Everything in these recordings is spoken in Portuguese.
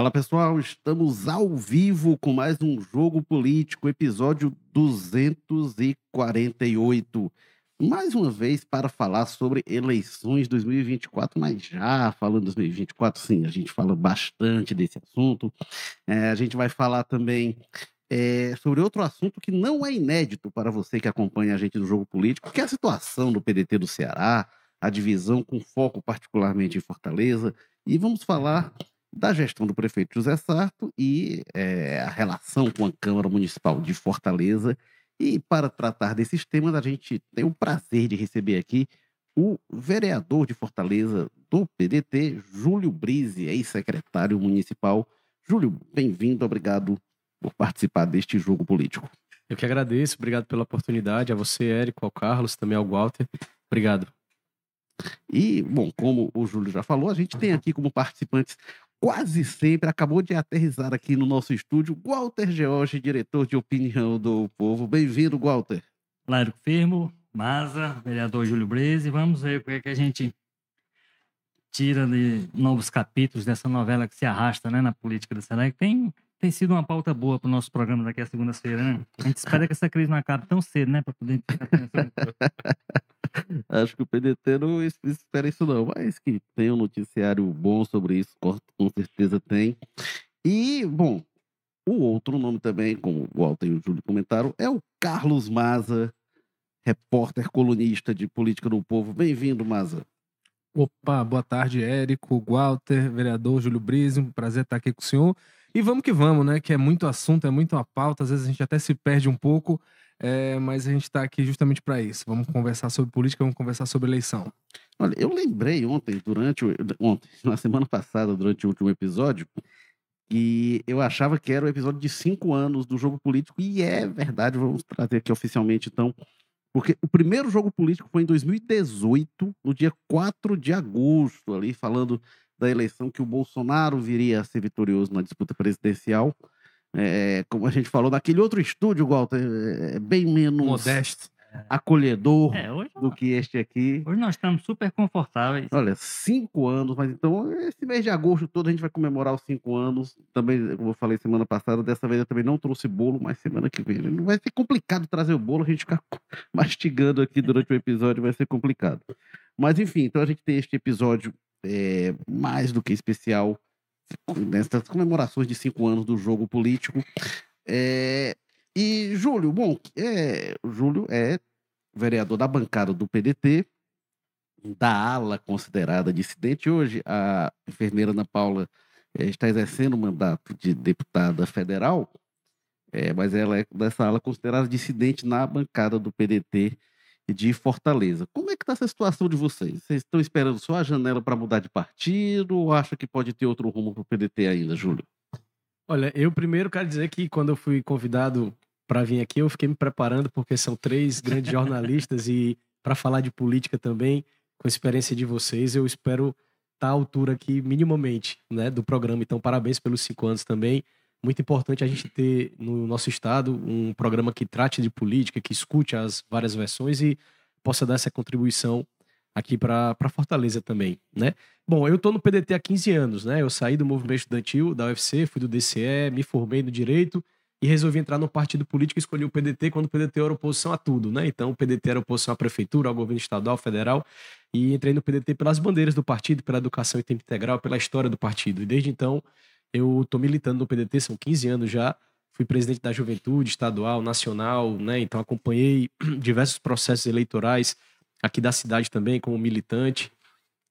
Fala pessoal, estamos ao vivo com mais um Jogo Político, episódio 248. Mais uma vez para falar sobre eleições 2024, mas já falando 2024, sim, a gente fala bastante desse assunto. É, a gente vai falar também é, sobre outro assunto que não é inédito para você que acompanha a gente no Jogo Político, que é a situação do PDT do Ceará, a divisão com foco particularmente em Fortaleza. E vamos falar da gestão do prefeito José Sarto e é, a relação com a Câmara Municipal de Fortaleza. E para tratar desses temas, a gente tem o prazer de receber aqui o vereador de Fortaleza do PDT, Júlio Brise, ex-secretário municipal. Júlio, bem-vindo, obrigado por participar deste jogo político. Eu que agradeço, obrigado pela oportunidade, a você, Érico, ao Carlos, também ao Walter. Obrigado. E, bom, como o Júlio já falou, a gente tem aqui como participantes quase sempre, acabou de aterrizar aqui no nosso estúdio, Walter George, diretor de opinião do povo. Bem-vindo, Walter. Claro, Firmo, Maza, vereador Júlio Breze. Vamos ver o que, é que a gente tira de novos capítulos dessa novela que se arrasta né, na política do que tem, tem sido uma pauta boa para o nosso programa daqui a segunda-feira. Né? A gente espera que essa crise não acabe tão cedo, né? Para poder. Acho que o PDT não espera isso, não. Mas que tem um noticiário bom sobre isso, com certeza tem. E, bom, o outro nome também, como o Walter e o Júlio comentaram, é o Carlos Maza, repórter colunista de Política do Povo. Bem-vindo, Maza. Opa, boa tarde, Érico, Walter, vereador Júlio Brise, um prazer estar aqui com o senhor. E vamos que vamos, né? Que é muito assunto, é muito a pauta, às vezes a gente até se perde um pouco, é, mas a gente está aqui justamente para isso. Vamos conversar sobre política, vamos conversar sobre eleição. Olha, eu lembrei ontem, durante ontem, na semana passada, durante o último episódio, que eu achava que era o episódio de cinco anos do jogo político, e é verdade, vamos trazer aqui oficialmente então. Porque o primeiro jogo político foi em 2018, no dia 4 de agosto, ali falando da eleição que o Bolsonaro viria a ser vitorioso na disputa presidencial. É, como a gente falou, naquele outro estúdio, Walter, é, é bem menos modesto, acolhedor é, do que este aqui. Hoje nós estamos super confortáveis. Olha, cinco anos, mas então esse mês de agosto todo a gente vai comemorar os cinco anos. Também, como eu falei semana passada, dessa vez eu também não trouxe bolo, mas semana que vem não vai ser complicado trazer o bolo, a gente ficar mastigando aqui durante o episódio vai ser complicado. Mas enfim, então a gente tem este episódio é, mais do que especial nessas comemorações de cinco anos do jogo político. É, e Júlio, bom, é, Júlio é vereador da bancada do PDT, da ala considerada dissidente. Hoje, a enfermeira Ana Paula é, está exercendo o mandato de deputada federal, é, mas ela é dessa ala considerada dissidente na bancada do PDT de Fortaleza. Como é que está essa situação de vocês? Vocês estão esperando só a janela para mudar de partido ou acha que pode ter outro rumo para o PDT ainda, Júlio? Olha, eu primeiro quero dizer que quando eu fui convidado para vir aqui, eu fiquei me preparando porque são três grandes jornalistas e para falar de política também, com a experiência de vocês, eu espero estar tá à altura aqui minimamente, né, do programa. Então, parabéns pelos cinco anos também muito importante a gente ter no nosso estado um programa que trate de política, que escute as várias versões e possa dar essa contribuição aqui para Fortaleza também, né? Bom, eu estou no PDT há 15 anos, né? Eu saí do movimento estudantil da UFC, fui do DCE, me formei no direito e resolvi entrar no partido político e escolhi o PDT quando o PDT era oposição a tudo, né? Então o PDT era oposição à prefeitura, ao governo estadual, federal e entrei no PDT pelas bandeiras do partido, pela educação em tempo integral, pela história do partido. E desde então eu estou militando no PDT, são 15 anos já. Fui presidente da juventude estadual, nacional, né? Então acompanhei diversos processos eleitorais aqui da cidade também como militante.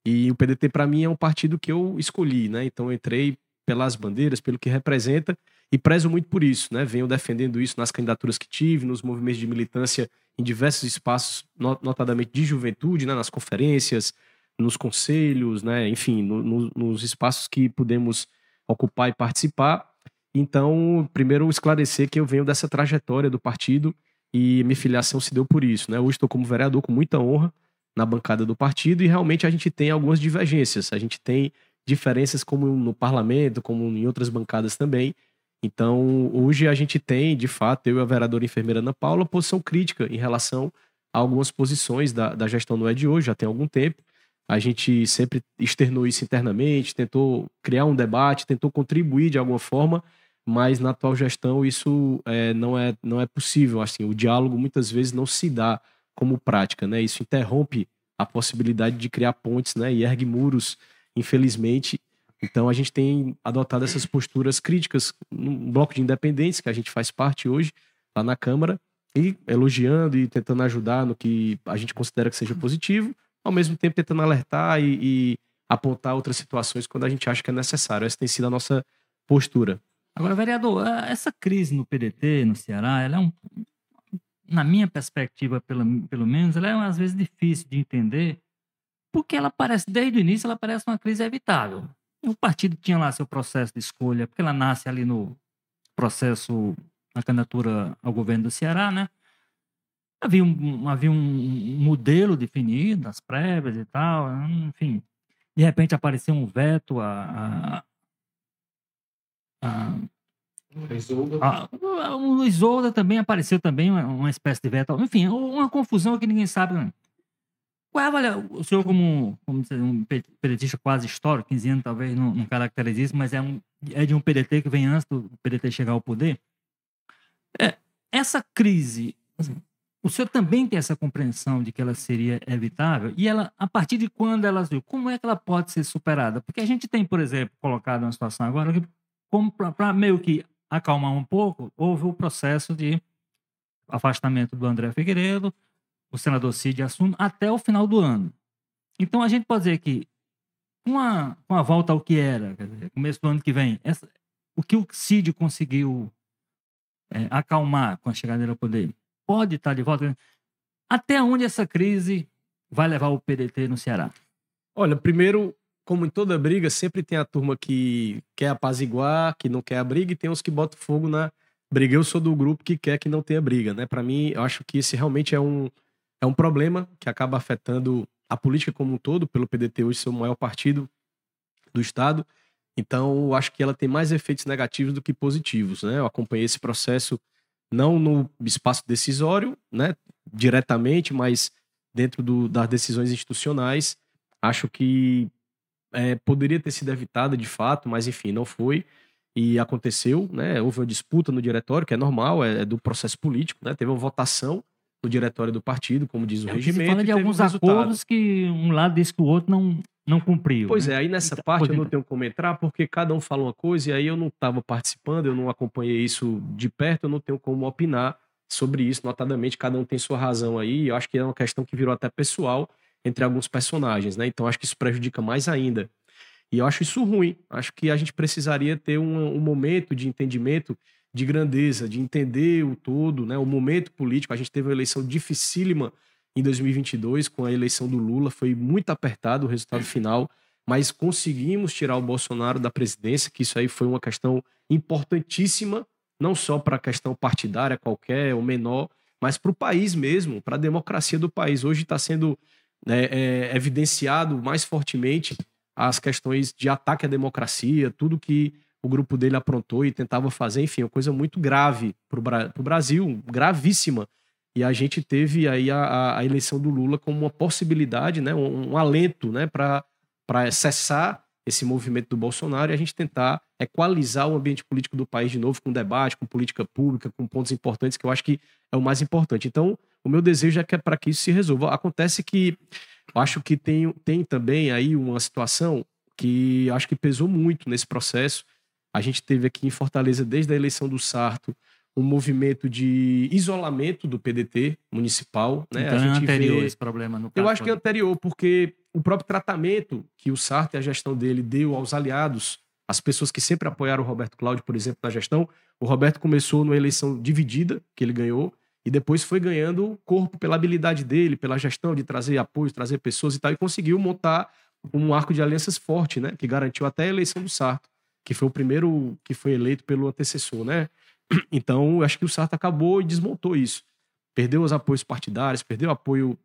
E o PDT para mim é um partido que eu escolhi, né? Então eu entrei pelas bandeiras, pelo que representa e prezo muito por isso, né? Venho defendendo isso nas candidaturas que tive, nos movimentos de militância em diversos espaços, notadamente de juventude, né? Nas conferências, nos conselhos, né? Enfim, no, no, nos espaços que podemos ocupar e participar. Então, primeiro esclarecer que eu venho dessa trajetória do partido e minha filiação se deu por isso. Né? Hoje estou como vereador com muita honra na bancada do partido e realmente a gente tem algumas divergências. A gente tem diferenças como no parlamento, como em outras bancadas também. Então, hoje a gente tem, de fato, eu e a vereadora enfermeira Ana Paula, posição crítica em relação a algumas posições da, da gestão do é de hoje, já tem algum tempo A gente sempre externou isso internamente, tentou criar um debate, tentou contribuir de alguma forma, mas na atual gestão isso é, não, é, não é possível. Assim, o diálogo muitas vezes não se dá como prática, né? Isso interrompe a possibilidade de criar pontes, né? E ergue muros, infelizmente. Então a gente tem adotado essas posturas críticas num bloco de independentes que a gente faz parte hoje lá na Câmara e elogiando e tentando ajudar no que a gente considera que seja positivo, ao mesmo tempo tentando alertar e, e apontar outras situações quando a gente acha que é necessário. Essa tem sido a nossa postura. Agora, vereador, essa crise no PDT, no Ceará, ela é um, na minha perspectiva, pelo, pelo menos, ela é às vezes difícil de entender, porque ela parece, desde o início, ela parece uma crise evitável. O partido tinha lá seu processo de escolha, porque ela nasce ali no processo, na candidatura ao governo do Ceará, né? Havia um, havia um modelo definido, as prévias e tal, enfim. De repente apareceu um veto a, a, a a, o Luiz Olda também apareceu também, uma, uma, espécie de veto. Enfim, uma confusão que ninguém sabe. Né? Qual é, olha, o senhor como, como dizer, um pedetista quase histórico, 15 anos talvez não, não caracterize isso, mas é, um, é de um PDT que vem antes do PDT chegar ao poder. É, essa crise, assim, o senhor também tem essa compreensão de que ela seria evitável? E ela, a partir de quando ela viu, como é que ela pode ser superada? Porque a gente tem, por exemplo, colocado uma situação agora que, para meio que acalmar um pouco, houve o processo de afastamento do André Figueiredo, o senador Cid assume até o final do ano. Então a gente pode dizer que com a, com a volta ao que era, dizer, começo do ano que vem, essa, o que o Cid conseguiu é, acalmar com a chegada dele ao poder, pode estar de volta. Até onde essa crise vai levar o PDT no Ceará? Olha, primeiro, como em toda briga, sempre tem a turma que quer apaziguar, que não quer a briga, e tem os que botam fogo na briga. Eu sou do grupo que quer que não tenha briga, né? Para mim, eu acho que esse realmente é um, é um problema que acaba afetando a política como um todo, pelo PDT hoje ser o maior partido do Estado. Então, acho que ela tem mais efeitos negativos do que positivos, né? Eu acompanhei esse processo não no espaço decisório, né, diretamente, mas dentro do, das decisões institucionais. Acho que é, poderia ter sido evitada de fato, mas enfim, não foi. E aconteceu, né? Houve uma disputa no diretório, que é normal, é, é do processo político, né? Teve uma votação no diretório do partido, como diz o é, regimento. Você fala de alguns acordos que um lado disse que o outro não, não cumpriu. Pois né? é, aí nessa então, parte eu não tenho como entrar, porque cada um fala uma coisa e aí eu não estava participando, eu não acompanhei isso de perto, eu não tenho como opinar sobre isso, notadamente cada um tem sua razão aí, eu acho que é uma questão que virou até pessoal entre alguns personagens, né? Então acho que isso prejudica mais ainda. E eu acho isso ruim, acho que a gente precisaria ter um, um momento de entendimento de grandeza, de entender o todo, né? O momento político, a gente teve uma eleição dificílima em 2022 com a eleição do Lula, foi muito apertado o resultado final, mas conseguimos tirar o Bolsonaro da presidência, que isso aí foi uma questão importantíssima, não só para a questão partidária qualquer ou menor, mas para o país mesmo, para a democracia do país. Hoje está sendo né, é, evidenciado mais fortemente as questões de ataque à democracia, tudo que o grupo dele aprontou e tentava fazer, enfim, uma coisa muito grave para o Brasil, gravíssima. E a gente teve aí a, a, eleição do Lula como uma possibilidade, né, um, um alento né, para cessar esse movimento do Bolsonaro e a gente tentar equalizar o ambiente político do país de novo com debate, com política pública, com pontos importantes que eu acho que é o mais importante. Então, o meu desejo é que é para que isso se resolva. Acontece que acho que tem, tem também aí uma situação que acho que pesou muito nesse processo. A gente teve aqui em Fortaleza, desde a eleição do Sarto, um movimento de isolamento do PDT municipal. Né? Então a é gente é anterior vê... esse problema no Eu acho que é anterior, porque o próprio tratamento que o Sarto e a gestão dele deu aos aliados, as pessoas que sempre apoiaram o Roberto Cláudio, por exemplo, na gestão, o Roberto começou numa eleição dividida, que ele ganhou, e depois foi ganhando corpo pela habilidade dele, pela gestão de trazer apoio, trazer pessoas e tal, e conseguiu montar um arco de alianças forte, né? Que garantiu até a eleição do Sarto, que foi o primeiro que foi eleito pelo antecessor, né? Então, acho que o Sarto acabou e desmontou isso. Perdeu os apoios partidários, perdeu o apoio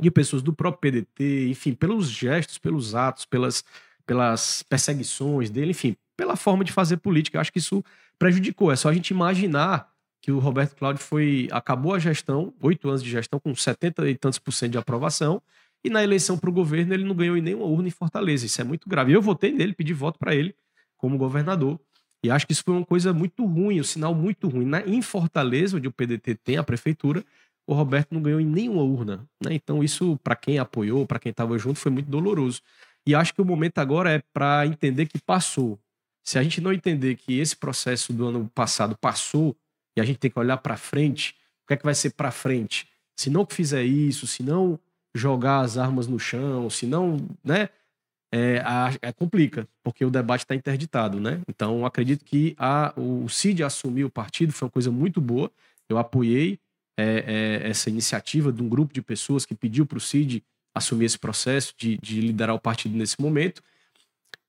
de pessoas do próprio PDT, enfim, pelos gestos, pelos atos, pelas, pelas perseguições dele, enfim, pela forma de fazer política. Eu acho que isso prejudicou. É só a gente imaginar que o Roberto Cláudio foi acabou a gestão, oito anos de gestão, com 70 e tantos por cento de aprovação, E na eleição para o governo, ele não ganhou em nenhuma urna em Fortaleza. Isso é muito grave. Eu votei nele, pedi voto para ele como governador. E acho que isso foi uma coisa muito ruim, um sinal muito ruim. Na, em Fortaleza, onde o PDT tem a prefeitura, o Roberto não ganhou em nenhuma urna. Né? Então, isso, para quem apoiou, para quem estava junto, foi muito doloroso. E acho que o momento agora é para entender que passou. Se a gente não entender que esse processo do ano passado passou e a gente tem que olhar para frente, o que é que vai ser para frente? Se não fizer isso, se não jogar as armas no chão, se não, né? É, a, é complica, porque o debate está interditado, né? Então, acredito que a, o Cid assumir o partido foi uma coisa muito boa. Eu apoiei é, é, essa iniciativa de um grupo de pessoas que pediu para o Cid assumir esse processo de, de liderar o partido nesse momento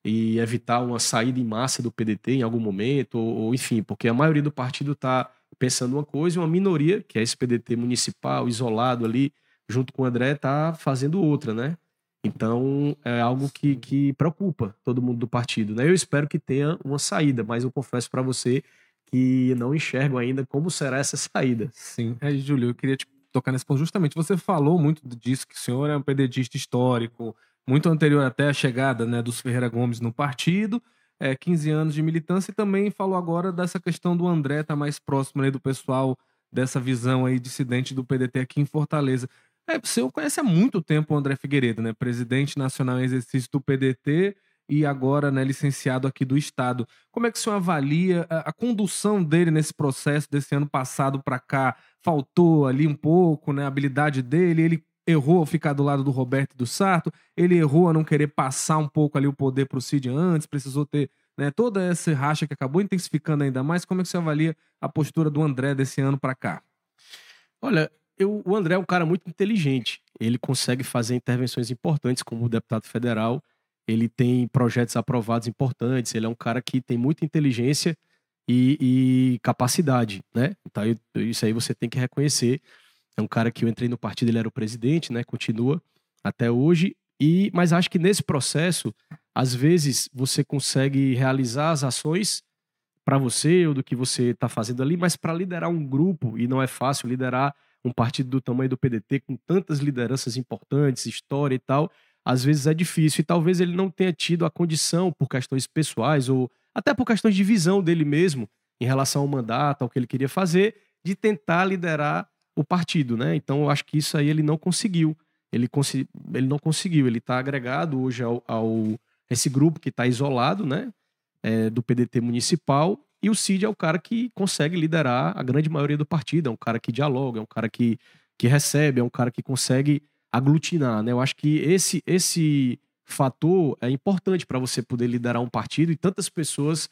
e evitar uma saída em massa do PDT em algum momento, ou, ou enfim, porque a maioria do partido está pensando uma coisa e uma minoria, que é esse PDT municipal, isolado ali, junto com o André, está fazendo outra, né? Então, é algo que, que preocupa todo mundo do partido, né? Eu espero que tenha uma saída, mas eu confesso para você que não enxergo ainda como será essa saída. Sim, é, Júlio, eu queria te tocar nesse ponto. Justamente, você falou muito disso, que o senhor é um pedetista histórico, muito anterior até à chegada né, dos Ferreira Gomes no partido, é, 15 anos de militância, e também falou agora dessa questão do André estar tá mais próximo do pessoal, dessa visão aí dissidente do PDT aqui em Fortaleza. É, senhor conhece há muito tempo o André Figueiredo, né? Presidente nacional em exercício do PDT e agora né, licenciado aqui do Estado. Como é que o senhor avalia a, a condução dele nesse processo desse ano passado para cá? Faltou ali um pouco, né? A habilidade dele, ele errou ao ficar do lado do Roberto e do Sarto, ele errou a não querer passar um pouco ali o poder para o Cid antes, precisou ter né, toda essa racha que acabou intensificando ainda mais. Como é que você avalia a postura do André desse ano para cá? Olha, eu, o André é um cara muito inteligente. Ele consegue fazer intervenções importantes como deputado federal. Ele tem projetos aprovados importantes. Ele é um cara que tem muita inteligência e, e capacidade, né? Então, isso aí você tem que reconhecer. É um cara que eu entrei no partido, ele era o presidente, né? Continua até hoje. E, mas acho que nesse processo, às vezes você consegue realizar as ações para você ou do que você está fazendo ali, mas para liderar um grupo, e não é fácil liderar um partido do tamanho do PDT, com tantas lideranças importantes, história e tal, às vezes é difícil. E talvez ele não tenha tido a condição, por questões pessoais ou até por questões de visão dele mesmo, em relação ao mandato, ao que ele queria fazer, de tentar liderar o partido, né? Então eu acho que isso aí ele não conseguiu. Ele, ele não conseguiu. Ele está agregado hoje ao, ao esse grupo que está isolado, né? É, do PDT municipal. E o Cid é o cara que consegue liderar a grande maioria do partido. É um cara que dialoga, é um cara que, que recebe, é um cara que consegue aglutinar, né? Eu acho que esse esse fator é importante para você poder liderar um partido e tantas pessoas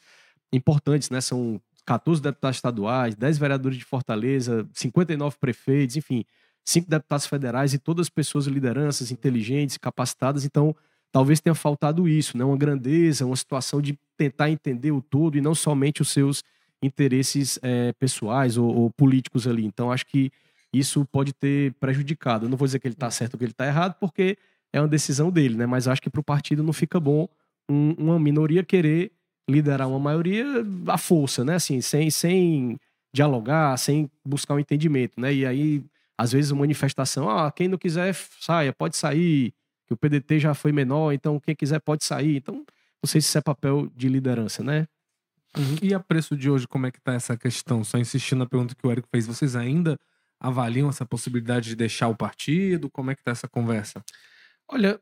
importantes, né? São 14 deputados estaduais, 10 vereadores de Fortaleza, 59 prefeitos, enfim, cinco deputados federais e todas pessoas lideranças inteligentes, capacitadas. Então, talvez tenha faltado isso, né? Uma grandeza, uma situação de tentar entender o todo e não somente os seus interesses é, pessoais ou, ou, políticos ali. Então, acho que isso pode ter prejudicado. Eu não vou dizer que ele está certo ou que ele está errado, porque é uma decisão dele, né? Mas acho que para o partido não fica bom um, uma minoria querer liderar uma maioria à força, né? Assim, sem, sem dialogar, sem buscar um entendimento, né? E aí, às vezes, uma manifestação, ah, quem não quiser, saia, pode sair, que o PDT já foi menor, então quem quiser pode sair. Então, não sei se isso é papel de liderança, né? Uhum. E a preço de hoje, como é que tá essa questão? Só insistindo na pergunta que o Érico fez, vocês ainda avaliam essa possibilidade de deixar o partido? Como é que tá essa conversa? Olha,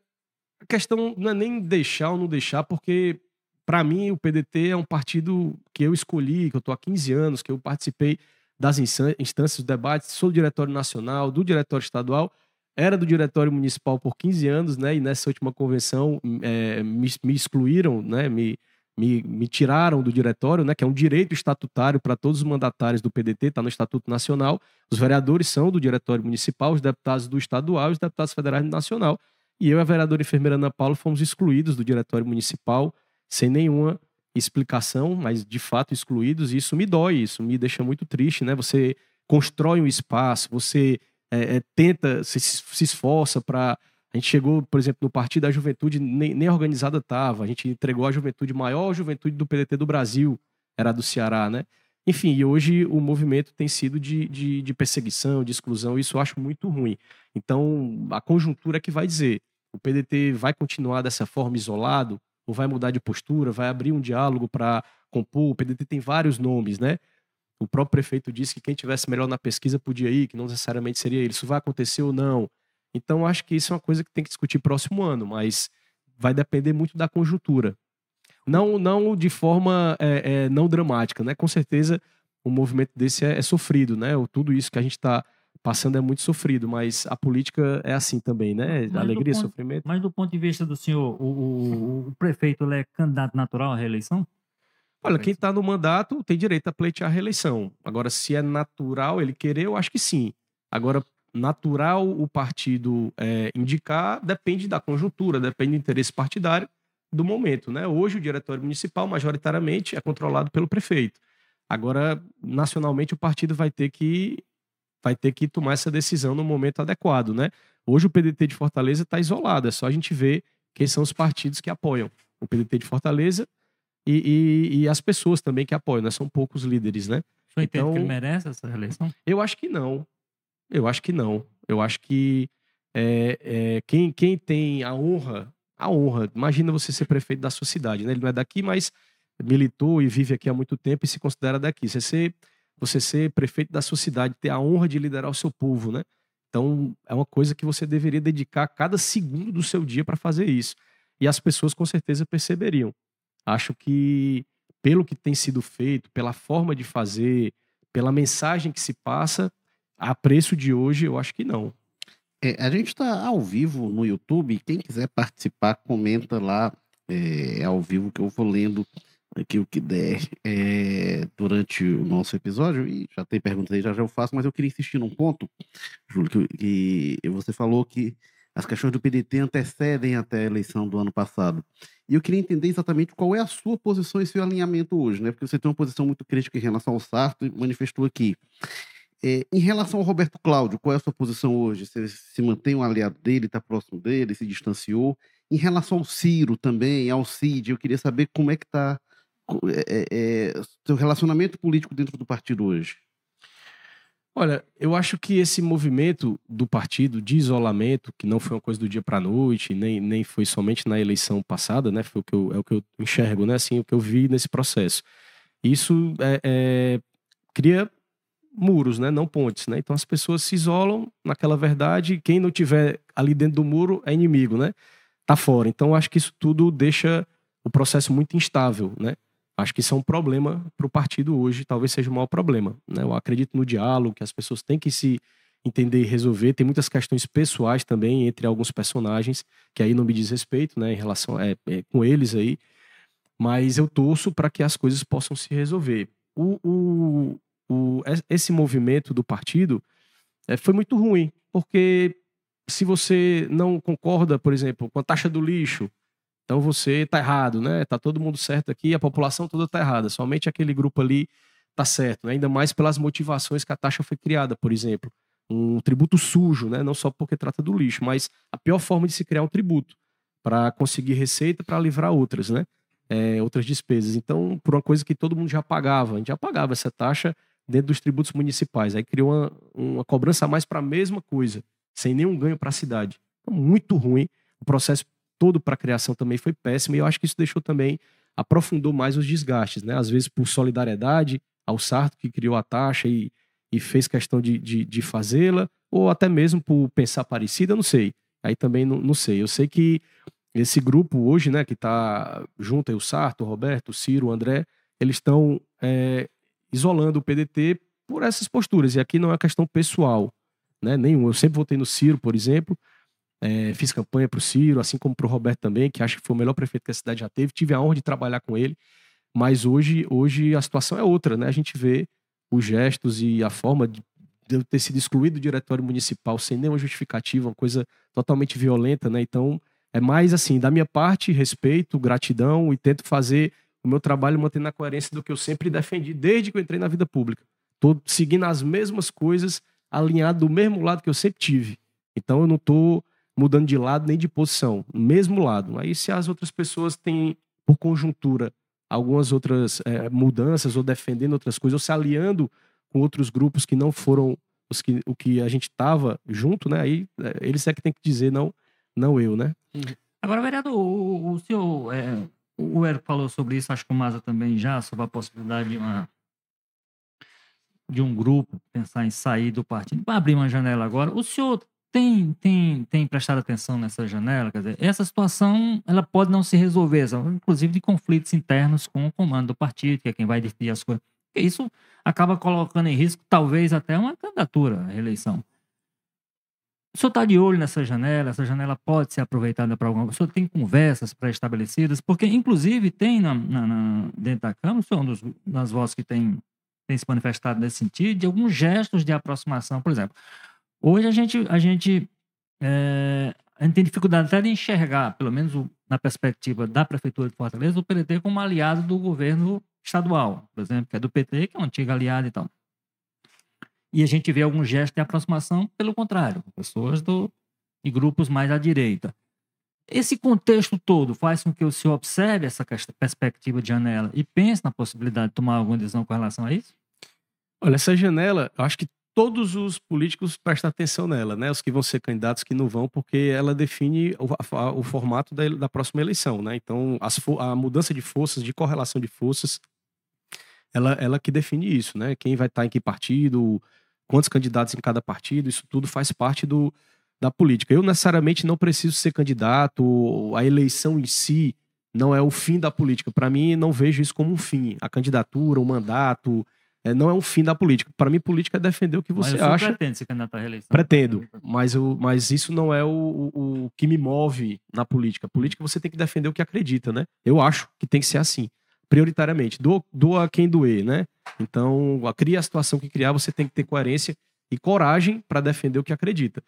a questão não é nem deixar ou não deixar, porque para mim, o PDT é um partido que eu escolhi, que eu estou há 15 anos, que eu participei das instâncias, dos debates, sou do diretório nacional, do diretório estadual, era do diretório municipal por 15 anos, né? E nessa última convenção é, me, me, excluíram, né? Me, me, me, tiraram do diretório, né? Que é um direito estatutário para todos os mandatários do PDT, está no Estatuto Nacional. Os vereadores são do diretório municipal, os deputados do estadual, os deputados federais do nacional. E eu e a vereadora enfermeira Ana Paula fomos excluídos do diretório municipal sem nenhuma explicação, mas de fato excluídos, e isso me dói, isso me deixa muito triste, né? Você constrói um espaço, você é, é, tenta, se, se esforça para. A gente chegou, por exemplo, no Partido da Juventude, nem, nem organizada estava, a gente entregou a juventude, maior juventude do PDT do Brasil, era do Ceará, né? Enfim, e hoje o movimento tem sido de, de, de perseguição, de exclusão, isso eu acho muito ruim. Então, a conjuntura é que vai dizer: o PDT vai continuar dessa forma isolado, ou vai mudar de postura, vai abrir um diálogo para compor? O PDT tem vários nomes, né? O próprio prefeito disse que quem tivesse melhor na pesquisa podia ir, que não necessariamente seria ele. Isso vai acontecer ou não? Então, acho que isso é uma coisa que tem que discutir próximo ano, mas vai depender muito da conjuntura. Não, não de forma é, é, não dramática, né? Com certeza, um movimento desse é, é sofrido, né? Tudo isso que a gente está passando é muito sofrido, mas a política é assim também, né? Mas Alegria, ponto, sofrimento. Mas do ponto de vista do senhor, o, o, o prefeito é candidato natural à reeleição? Olha, quem está no mandato tem direito a pleitear a reeleição. Agora, se é natural ele querer, eu acho que sim. Agora, natural o partido é, indicar depende da conjuntura, depende do interesse partidário do momento. Né? Hoje, o diretório municipal, majoritariamente, é controlado pelo prefeito. Agora, nacionalmente, o partido vai ter que vai ter que tomar essa decisão no momento adequado, né? Hoje o PDT de Fortaleza está isolado, é só a gente ver quem são os partidos que apoiam o PDT de Fortaleza e, e, e as pessoas também que apoiam, né? São poucos líderes, né? Senhor então, que ele merece essa reeleição? Eu acho que não. Eu acho que não. Eu acho que é, é, quem, quem tem a honra, a honra, imagina você ser prefeito da sua cidade, né? Ele não é daqui, mas militou e vive aqui há muito tempo e se considera daqui. Você ser você ser prefeito da sua cidade, ter a honra de liderar o seu povo, né? Então, é uma coisa que você deveria dedicar cada segundo do seu dia para fazer isso. E as pessoas com certeza perceberiam. Acho que, pelo que tem sido feito, pela forma de fazer, pela mensagem que se passa, a preço de hoje, eu acho que não. É, a gente está ao vivo no YouTube. Quem quiser participar, comenta lá. É, é ao vivo que eu vou lendo aqui o que der é, durante o nosso episódio, e já tem perguntas aí, já já eu faço, mas eu queria insistir num ponto, Júlio, que, que você falou que as questões do PDT antecedem até a eleição do ano passado. E eu queria entender exatamente qual é a sua posição e seu alinhamento hoje, né? Porque você tem uma posição muito crítica em relação ao Sarto e manifestou aqui. É, em relação ao Roberto Cláudio, qual é a sua posição hoje? Você se mantém um aliado dele, está próximo dele, se distanciou? Em relação ao Ciro também, ao Cid, eu queria saber como é que está é, é, seu relacionamento político dentro do partido hoje? Olha, eu acho que esse movimento do partido de isolamento, que não foi uma coisa do dia para a noite, nem, nem foi somente na eleição passada, né? Foi o que eu, é o que eu enxergo, né? Assim, o que eu vi nesse processo. Isso é, é, cria muros, né? Não pontes, né? Então as pessoas se isolam naquela verdade. Quem não tiver ali dentro do muro é inimigo, né? Tá fora. Então acho que isso tudo deixa o processo muito instável, né? Acho que isso é um problema para o partido hoje, talvez seja o maior problema. Né? Eu acredito no diálogo, que as pessoas têm que se entender e resolver. Tem muitas questões pessoais também entre alguns personagens, que aí não me diz respeito, né, em relação é, é, com eles aí. Mas eu torço para que as coisas possam se resolver. O, o, o, esse movimento do partido é, foi muito ruim, porque se você não concorda, por exemplo, com a taxa do lixo, então você está errado, né? Tá todo mundo certo aqui, a população toda está errada. Somente aquele grupo ali está certo, né? ainda mais pelas motivações que a taxa foi criada, por exemplo, um tributo sujo, né? Não só porque trata do lixo, mas a pior forma de se criar um tributo para conseguir receita para livrar outras, né? É, outras despesas. Então, por uma coisa que todo mundo já pagava, a gente já pagava essa taxa dentro dos tributos municipais. Aí criou uma, uma cobrança a mais para a mesma coisa, sem nenhum ganho para a cidade. Então, muito ruim. O processo todo para a criação também foi péssimo e eu acho que isso deixou também aprofundou mais os desgastes, né? Às vezes por solidariedade ao Sarto que criou a taxa e, e fez questão de, de, de fazê-la, ou até mesmo por pensar parecida, não sei. Aí também não, não sei. Eu sei que esse grupo hoje, né, que está junto aí o Sarto, o Roberto, o Ciro, o André, eles estão é, isolando o PDT por essas posturas. E aqui não é questão pessoal, né? Nenhum. Eu sempre votei no Ciro, por exemplo, é, fiz campanha para o Ciro, assim como para o Roberto também, que acho que foi o melhor prefeito que a cidade já teve. Tive a honra de trabalhar com ele, mas hoje, hoje a situação é outra, né? A gente vê os gestos e a forma de eu ter sido excluído do diretório municipal sem nenhuma justificativa, uma coisa totalmente violenta, né? Então, é mais assim, da minha parte, respeito, gratidão e tento fazer o meu trabalho mantendo a coerência do que eu sempre defendi desde que eu entrei na vida pública. Tô seguindo as mesmas coisas, alinhado do mesmo lado que eu sempre tive. Então, eu não tô mudando de lado nem de posição, no mesmo lado. Aí se as outras pessoas têm, por conjuntura, algumas outras é, mudanças ou defendendo outras coisas, ou se aliando com outros grupos que não foram os que, o que a gente estava junto, né? Aí é, eles é que tem que dizer, não, não eu, né? Agora, vereador, o, o senhor, é, o Érico falou sobre isso, acho que o Maza também já, sobre a possibilidade de, uma, de um grupo pensar em sair do partido. Vai abrir uma janela agora. O senhor tem, tem, tem prestado atenção nessa janela? Quer dizer, essa situação ela pode não se resolver, inclusive de conflitos internos com o comando do partido, que é quem vai decidir as coisas. Isso acaba colocando em risco, talvez, até uma candidatura à reeleição. O senhor está de olho nessa janela? Essa janela pode ser aproveitada para alguma O senhor tem conversas pré-estabelecidas? Porque, inclusive, tem na, na, na, dentro da Câmara, o senhor é um dos, das vozes que tem, tem se manifestado nesse sentido, de alguns gestos de aproximação. Por exemplo, hoje a gente, a gente, é, a gente tem dificuldade até de enxergar, pelo menos na perspectiva da Prefeitura de Fortaleza, o PDT como aliado do governo estadual, por exemplo, que é do PT, que é um antigo aliado e tal. E a gente vê alguns gestos de aproximação, pelo contrário, pessoas do, de grupos mais à direita. Esse contexto todo faz com que o senhor observe essa perspectiva de janela e pense na possibilidade de tomar alguma decisão com relação a isso? Olha, essa janela, eu acho que todos os políticos prestam atenção nela, né? Os que vão ser candidatos, que não vão, porque ela define o, a, o formato da, da, próxima eleição, né? Então, as, a mudança de forças, de correlação de forças, ela, ela que define isso, né? Quem vai estar em que partido, quantos candidatos em cada partido, isso tudo faz parte do, da política. Eu necessariamente não preciso ser candidato, a eleição em si não é o fim da política. Para mim, não vejo isso como um fim. A candidatura, o mandato, é, não é um fim da política. Para mim, política é defender o que você mas acha. pretende ser candidato à reeleição? Pretendo, mas, eu, mas isso não é o, o, o que me move na política. política você tem que defender o que acredita, né? Eu acho que tem que ser assim prioritariamente. Doa, doa quem doer, né? Então, cria a situação que criar, você tem que ter coerência e coragem para defender o que acredita.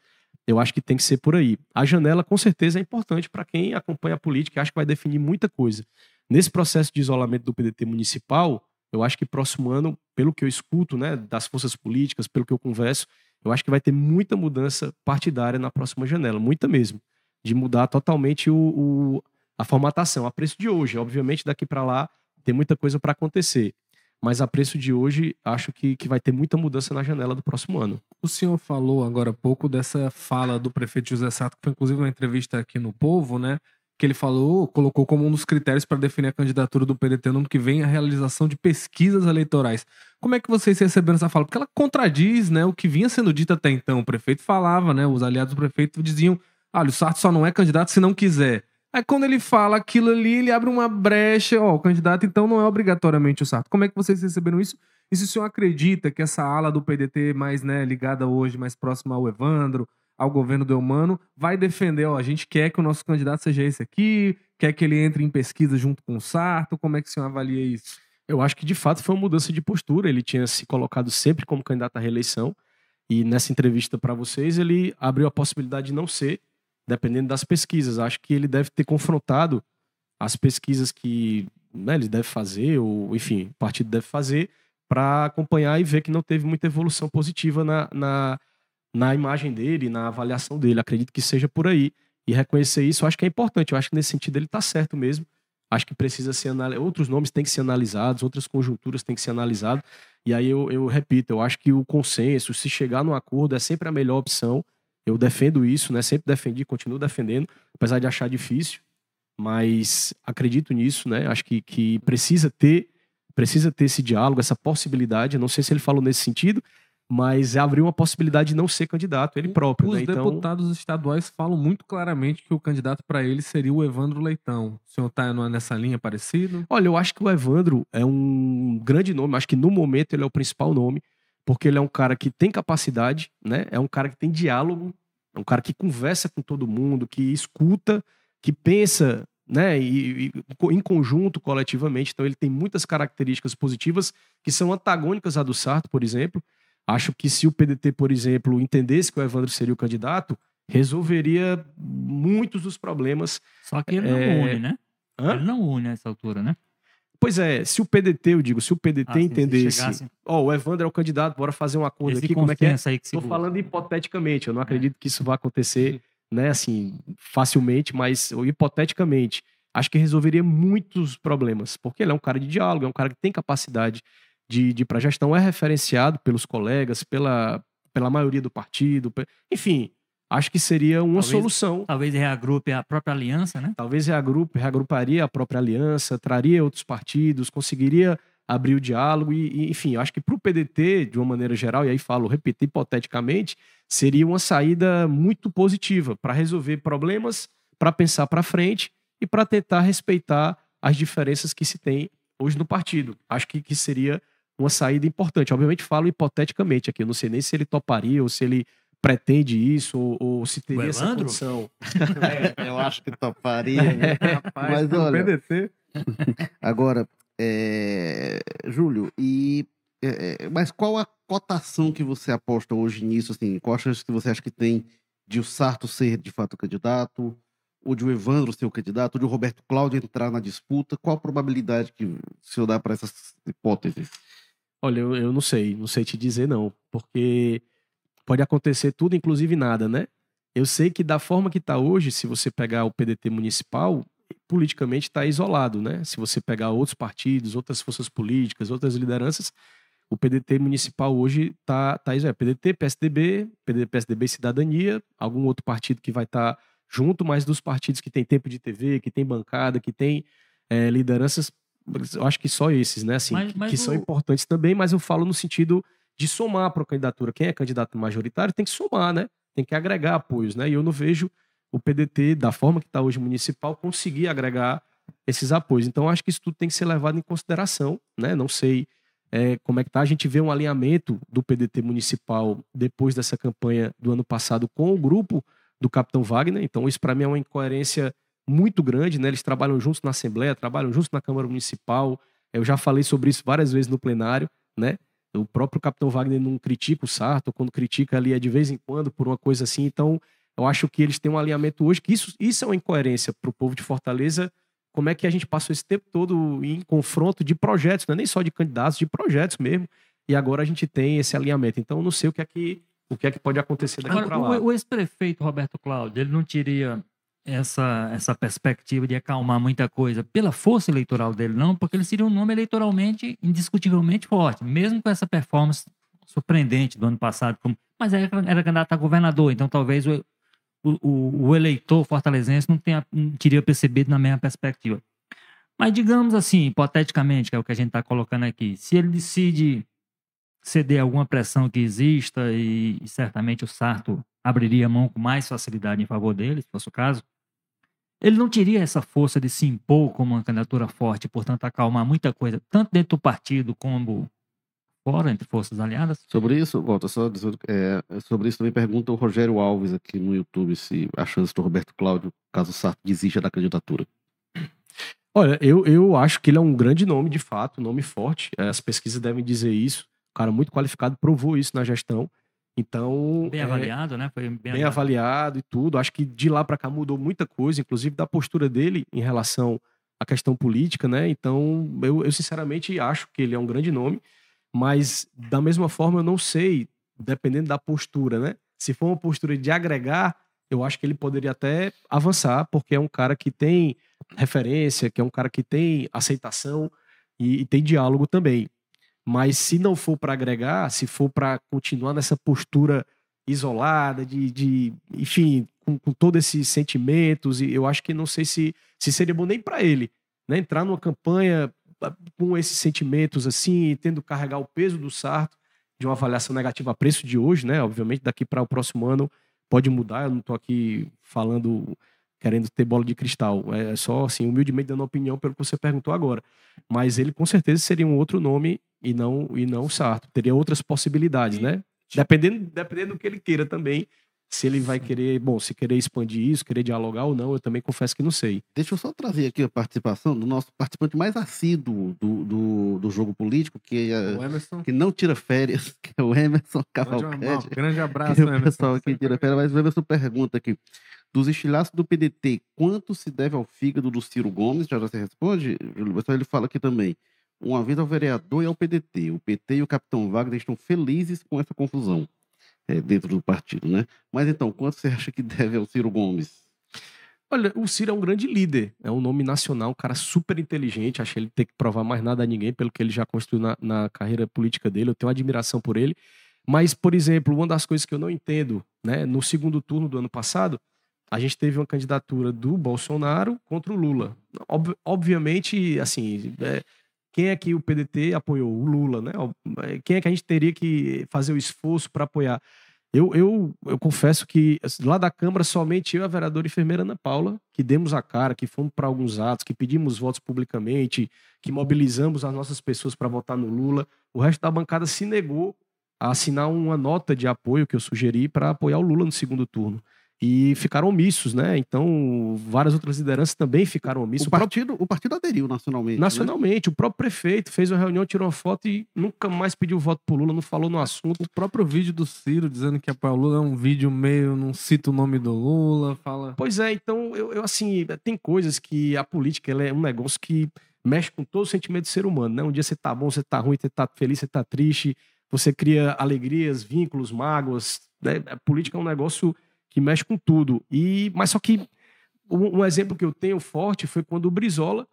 Eu acho que tem que ser por aí. A janela, com certeza, é importante para quem acompanha a política e acha que vai definir muita coisa. Nesse processo de isolamento do PDT municipal, eu acho que próximo ano, pelo que eu escuto, né, das forças políticas, pelo que eu converso, eu acho que vai ter muita mudança partidária na próxima janela, muita mesmo, de mudar totalmente o, o a formatação, a preço de hoje. Obviamente, daqui para lá tem muita coisa para acontecer. Mas a preço de hoje, acho que, que vai ter muita mudança na janela do próximo ano. O senhor falou agora há pouco dessa fala do prefeito José Sato, que foi inclusive uma entrevista aqui no Povo, né? Que ele falou, colocou como um dos critérios para definir a candidatura do PDT no ano que vem a realização de pesquisas eleitorais. Como é que vocês receberam essa fala? Porque ela contradiz né, o que vinha sendo dito até então. O prefeito falava, né? Os aliados do prefeito diziam: olha, o Sarto só não é candidato se não quiser. Aí quando ele fala aquilo ali, ele abre uma brecha. Ó, o candidato então não é obrigatoriamente o Sarto. Como é que vocês receberam isso? E se o senhor acredita que essa ala do PDT mais né, ligada hoje, mais próxima ao Evandro, ao governo do Eumano, vai defender, ó, a gente quer que o nosso candidato seja esse aqui, quer que ele entre em pesquisa junto com o Sarto, como é que o senhor avalia isso? Eu acho que de fato foi uma mudança de postura, ele tinha se colocado sempre como candidato à reeleição, e nessa entrevista para vocês ele abriu a possibilidade de não ser, dependendo das pesquisas. Acho que ele deve ter confrontado as pesquisas que né, ele deve fazer, ou enfim, o partido deve fazer, para acompanhar e ver que não teve muita evolução positiva na, na, na imagem dele, na avaliação dele. Acredito que seja por aí. E reconhecer isso, eu acho que é importante. Eu acho que nesse sentido ele está certo mesmo. Acho que precisa ser analisado. Outros nomes têm que ser analisados, outras conjunturas têm que ser analisadas. E aí eu, eu repito, eu acho que o consenso, se chegar num acordo, é sempre a melhor opção. Eu defendo isso, né? Sempre defendi, continuo defendendo, apesar de achar difícil, mas acredito nisso, né? Acho que, que precisa ter precisa ter esse diálogo, essa possibilidade. Não sei se ele falou nesse sentido, mas abriu uma possibilidade de não ser candidato ele próprio. Os né? então... deputados estaduais falam muito claramente que o candidato para ele seria o Evandro Leitão. O senhor está nessa linha parecida? Olha, eu acho que o Evandro é um grande nome. Acho que no momento ele é o principal nome porque ele é um cara que tem capacidade, né? É um cara que tem diálogo, é um cara que conversa com todo mundo, que escuta, que pensa, né? E, e, em conjunto, coletivamente. Então ele tem muitas características positivas que são antagônicas à do Sarto, por exemplo. Acho que se o PDT, por exemplo, entendesse que o Evandro seria o candidato, resolveria muitos dos problemas. Só que ele é... não une, né? Hã? Ele não une nessa altura, né? Pois é, se o PDT, eu digo, se o PDT ah, entendesse, ó, oh, o Evandro é o candidato, bora fazer um acordo Esse aqui, como é que é? Aí que Tô falando hipoteticamente, eu não é. acredito que isso vá acontecer, né, assim, facilmente, mas hipoteticamente, acho que resolveria muitos problemas, porque ele é um cara de diálogo, é um cara que tem capacidade de, de para gestão, é referenciado pelos colegas, pela, pela maioria do partido, enfim, acho que seria uma Talvez- solução. Talvez reagrupe a própria aliança, né? Talvez reagrupe, reagruparia a própria aliança, traria outros partidos, conseguiria abrir o diálogo e, e, enfim, acho que para o PDT, de uma maneira geral, e aí falo, repito, hipoteticamente, seria uma saída muito positiva para resolver problemas, para pensar para frente e para tentar respeitar as diferenças que se tem hoje no partido. Acho que, que seria uma saída importante. Obviamente falo hipoteticamente aqui, eu não sei nem se ele toparia ou se ele pretende isso ou, ou se teria essa Evandro? condição. É, eu acho que toparia. né? Rapaz, Mas no olha- PDT. Agora, é, Júlio, e é, é, mas qual a cotação que você aposta hoje nisso? Assim, qual a chance que você acha que tem de o Sarto ser de fato candidato, ou de o Evandro ser o candidato, ou de o Roberto Cláudio entrar na disputa? Qual a probabilidade que o senhor dá para essas hipóteses? Olha, eu, eu não sei, não sei te dizer não, porque pode acontecer tudo, inclusive nada, né? Eu sei que da forma que está hoje, se você pegar o PDT municipal, politicamente está isolado, né? Se você pegar outros partidos, outras forças políticas, outras lideranças, o PDT municipal hoje está tá, isolado. PDT, PSDB, PDT, PSDB Cidadania, algum outro partido que vai estar junto, mas dos partidos que tem tempo de TV, que tem bancada, que tem eh, lideranças, eu acho que só esses, né? Assim, Mas- que- mas que são o- importantes também, mas eu falo no sentido de somar para a candidatura. Quem é candidato majoritário tem que somar, né? Tem que agregar apoios, né? E eu não vejo o PDT, da forma que está hoje municipal, conseguir agregar esses apoios. Então, acho que isso tudo tem que ser levado em consideração, né? Não sei é, como é que tá. A gente vê um alinhamento do PDT municipal depois dessa campanha do ano passado com o grupo do Capitão Wagner. Então, isso para mim é uma incoerência muito grande, né? Eles trabalham juntos na Assembleia, trabalham juntos na Câmara Municipal. Eu já falei sobre isso várias vezes no plenário, né? O próprio Capitão Wagner não critica o Sarto, quando critica ali é de vez em quando por uma coisa assim. Então, eu acho que eles têm um alinhamento hoje, que isso, isso é uma incoerência para o povo de Fortaleza. Como é que a gente passou esse tempo todo em confronto de projetos, não é nem só de candidatos, de projetos mesmo. E agora a gente tem esse alinhamento. Então, eu não sei o que é que, o que, é que pode acontecer daqui para lá. o, o ex-prefeito Roberto Cláudio, ele não teria essa, essa perspectiva de acalmar muita coisa pela força eleitoral dele, não, porque ele seria um nome eleitoralmente indiscutivelmente forte, mesmo com essa performance surpreendente do ano passado. Mas era, era candidato a governador, então talvez o, o, o- eleitor fortalezense não, tenha, não teria percebido na mesma perspectiva. Mas digamos assim, hipoteticamente, que é o que a gente está colocando aqui, se ele decide ceder alguma pressão que exista e certamente o Sarto abriria mão com mais facilidade em favor dele, se fosse o caso, ele não teria essa força de se impor como uma candidatura forte portanto, acalmar muita coisa, tanto dentro do partido como fora, entre forças aliadas? Sobre isso, Walter, só dizendo, é, sobre isso também pergunta o Rogério Alves aqui no YouTube se a chance do Roberto Cláudio, caso o Sarto desista da candidatura. Olha, eu, eu acho que ele é um grande nome, de fato, um nome forte. As pesquisas devem dizer isso. Um cara muito qualificado, provou isso na gestão. Então. Bem é, avaliado, né? Foi bem, bem avaliado e tudo. Acho que de lá para cá mudou muita coisa, inclusive da postura dele em relação à questão política, né? Então, eu, eu sinceramente acho que ele é um grande nome, mas da mesma forma eu não sei, dependendo da postura, né? Se for uma postura de agregar, eu acho que ele poderia até avançar, porque é um cara que tem referência, que é um cara que tem aceitação e, e tem diálogo também. Mas se não for para agregar, se for para continuar nessa postura isolada, de, de enfim, com, com todos esses sentimentos, eu acho que não sei se, se seria bom nem para ele, né? Entrar numa campanha ah, com esses sentimentos assim, tendo que carregar o peso do Sarto de uma avaliação negativa a preço de hoje, né? Obviamente, daqui para o próximo ano pode mudar, eu não estou aqui falando querendo ter bola de cristal, é só assim, humildemente dando opinião pelo que você perguntou agora. Mas ele com certeza seria um outro nome e não e não o Sarto, teria outras possibilidades, né? Dependendo, dependendo do que ele queira também, se ele vai querer, bom, se querer expandir isso, querer dialogar ou não, eu também confesso que não sei. Deixa eu só trazer aqui a participação do nosso participante mais assíduo do, do, do jogo político, que, é, O Emerson. que não tira férias, que é o Emerson Cavalcante. grande abraço, Que o Emerson. pessoal Sempre- tira férias, mas o Emerson pergunta aqui. Dos estilhaços do PDT, quanto se deve ao fígado do Ciro Gomes? Já já responde, ele fala aqui também. Uma vez ao vereador e ao PDT. O PT e o Capitão Wagner estão felizes com essa confusão é, dentro do partido, né? Mas então, quanto você acha que deve ao Ciro Gomes? Olha, o Ciro é um grande líder, é um nome nacional, um cara super inteligente. Acho que ele tem que provar mais nada a ninguém pelo que ele já construiu na, na carreira política dele. Eu tenho admiração por ele. Mas, por exemplo, uma das coisas que eu não entendo, né, no segundo turno do ano passado, a gente teve uma candidatura do Bolsonaro contra o Lula. Ob obviamente, assim, é, quem é que o PDT apoiou? O Lula, né? É, quem é que a gente teria que fazer o esforço para apoiar? Eu, eu, eu confesso que assim, lá da Câmara, somente eu e a vereadora enfermeira Ana Paula, que demos a cara, que fomos para alguns atos, que pedimos votos publicamente, que mobilizamos as nossas pessoas para votar no Lula. O resto da bancada se negou a assinar uma nota de apoio que eu sugeri para apoiar o Lula no segundo turno e ficaram omissos, né? Então, várias outras lideranças também ficaram omissos. O partido, o partido aderiu nacionalmente. Né? Nacionalmente. Né? O próprio prefeito fez uma reunião, tirou uma foto e nunca mais pediu voto pro Lula, não falou no assunto. O próprio vídeo do Ciro dizendo que apoia o Lula é um vídeo meio, não cita o nome do Lula, fala. Pois é, então, eu, eu assim, tem coisas que a política é um negócio que mexe com todo o sentimento do ser humano, né? Um dia você tá bom, você tá ruim, você tá feliz, você tá triste, você cria alegrias, vínculos, mágoas. Né? A política é um negócio que mexe com tudo. E mas só que um, um exemplo que eu tenho forte foi quando o Brizola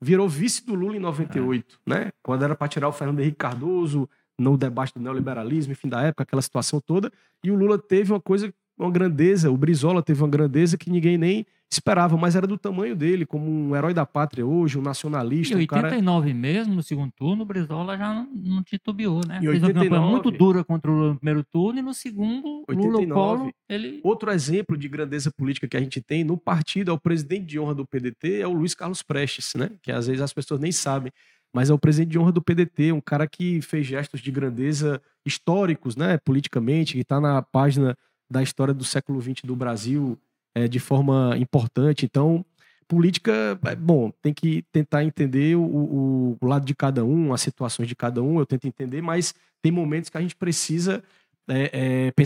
virou vice do Lula em 98, é. né? Quando era para tirar o Fernando Henrique Cardoso no debate do neoliberalismo, enfim da época, aquela situação toda, e o Lula teve uma coisa, uma grandeza, o Brizola teve uma grandeza que ninguém nem esperava, mas era do tamanho dele, como um herói da pátria hoje, um nacionalista. Em 89 um cara... mesmo, no segundo turno, o Brizola já não, não titubeou, né? Em Fez 89... uma campanha muito dura contra o Lula no primeiro turno e no segundo, 89, Lula Collor, ele... Outro exemplo de grandeza política que a gente tem no partido é o presidente de honra do PDT, é o Luiz Carlos Prestes, né? Que às vezes as pessoas nem sabem. Mas é o presidente de honra do PDT, um cara que fez gestos de grandeza históricos, né, politicamente, que está na página da história do século XX do Brasil, é, de forma importante. Então, política, é, bom, tem que tentar entender o, o, lado de cada um, as situações de cada um, eu tento entender, mas tem momentos que a gente precisa é, é,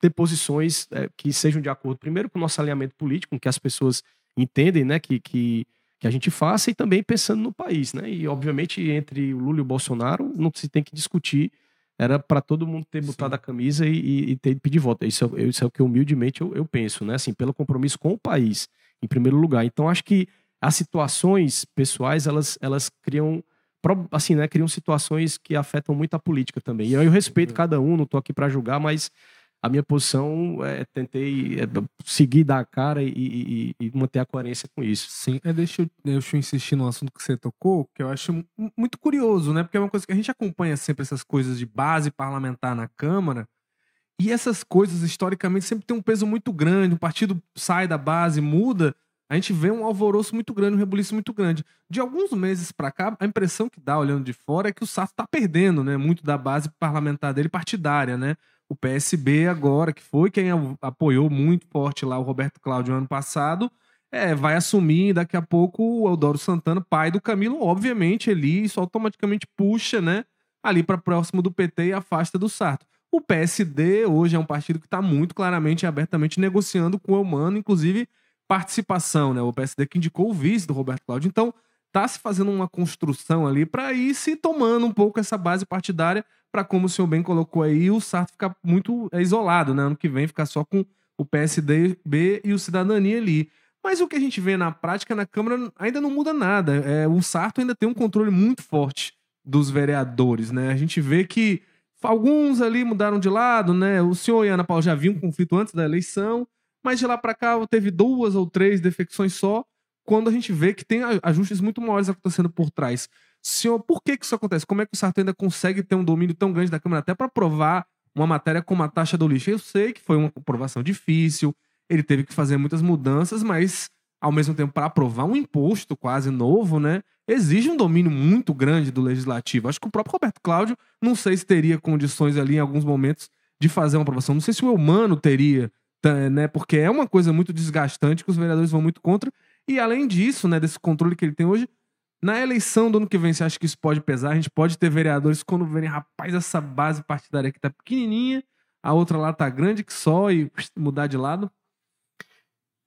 ter posições é, que sejam de acordo, primeiro, com o nosso alinhamento político, com que as pessoas entendem, né, que, que, que a gente faça, e também pensando no país, né, e obviamente entre o Lula e o Bolsonaro não se tem que discutir era para todo mundo ter botado Sim. a camisa e, e, e ter pedir voto. Isso, é, isso é o que humildemente eu, eu penso, né? Assim, pelo compromisso com o país, em primeiro lugar. Então, acho que as situações pessoais, elas, elas criam assim, né, criam situações que afetam muito a política também. E eu, eu respeito cada um, não estou aqui para julgar, mas a minha posição é tentei é, seguir dar a cara e, e, e, manter a coerência com isso. Sim, é, deixa, eu, deixa eu insistir no assunto que você tocou, que eu acho muito curioso, né? Porque é uma coisa que a gente acompanha sempre essas coisas de base parlamentar na Câmara, e essas coisas historicamente sempre tem um peso muito grande. O partido sai da base, muda, a gente vê um alvoroço muito grande, um rebuliço muito grande. De alguns meses para cá, a impressão que dá olhando de fora é que o Sato está perdendo, né? Muito da base parlamentar dele partidária, né? O PSB agora, que foi quem apoiou muito forte lá o Roberto Cláudio ano passado, é, vai assumir daqui a pouco o Eudoro Santana, pai do Camilo, obviamente ali isso automaticamente puxa, né, ali para próximo do PT e afasta do Sarto. O PSD hoje é um partido que está muito claramente e abertamente negociando com o Eumano, inclusive participação, né? O PSD que indicou o vice do Roberto Cláudio. Então, tá se fazendo uma construção ali para ir se tomando um pouco essa base partidária para, como o senhor bem colocou aí, o Sarto ficar muito é, isolado, né? Ano que vem ficar só com o PSDB e o Cidadania ali. Mas o que a gente vê na prática na Câmara ainda não muda nada. É, o Sarto ainda tem um controle muito forte dos vereadores, né? A gente vê que alguns ali mudaram de lado, né? O senhor e Ana Paula já viam um conflito antes da eleição, mas de lá para cá teve duas ou três defecções só, quando a gente vê que tem ajustes muito maiores acontecendo por trás. Senhor, por que, que isso acontece? Como é que o Sarto ainda consegue ter um domínio tão grande da Câmara até para aprovar uma matéria como a taxa do lixo? Eu sei que foi uma aprovação difícil, ele teve que fazer muitas mudanças, mas ao mesmo tempo para aprovar um imposto quase novo, né, exige um domínio muito grande do legislativo. Acho que o próprio Roberto Cláudio, não sei se teria condições ali em alguns momentos de fazer uma aprovação. Não sei se o humano teria, tá, né, porque é uma coisa muito desgastante que os vereadores vão muito contra. E além disso, né, desse controle que ele tem hoje, na eleição do ano que vem, você acha que isso pode pesar? A gente pode ter vereadores quando verem, rapaz, essa base partidária aqui tá pequenininha, a outra lá tá grande que só e mudar de lado?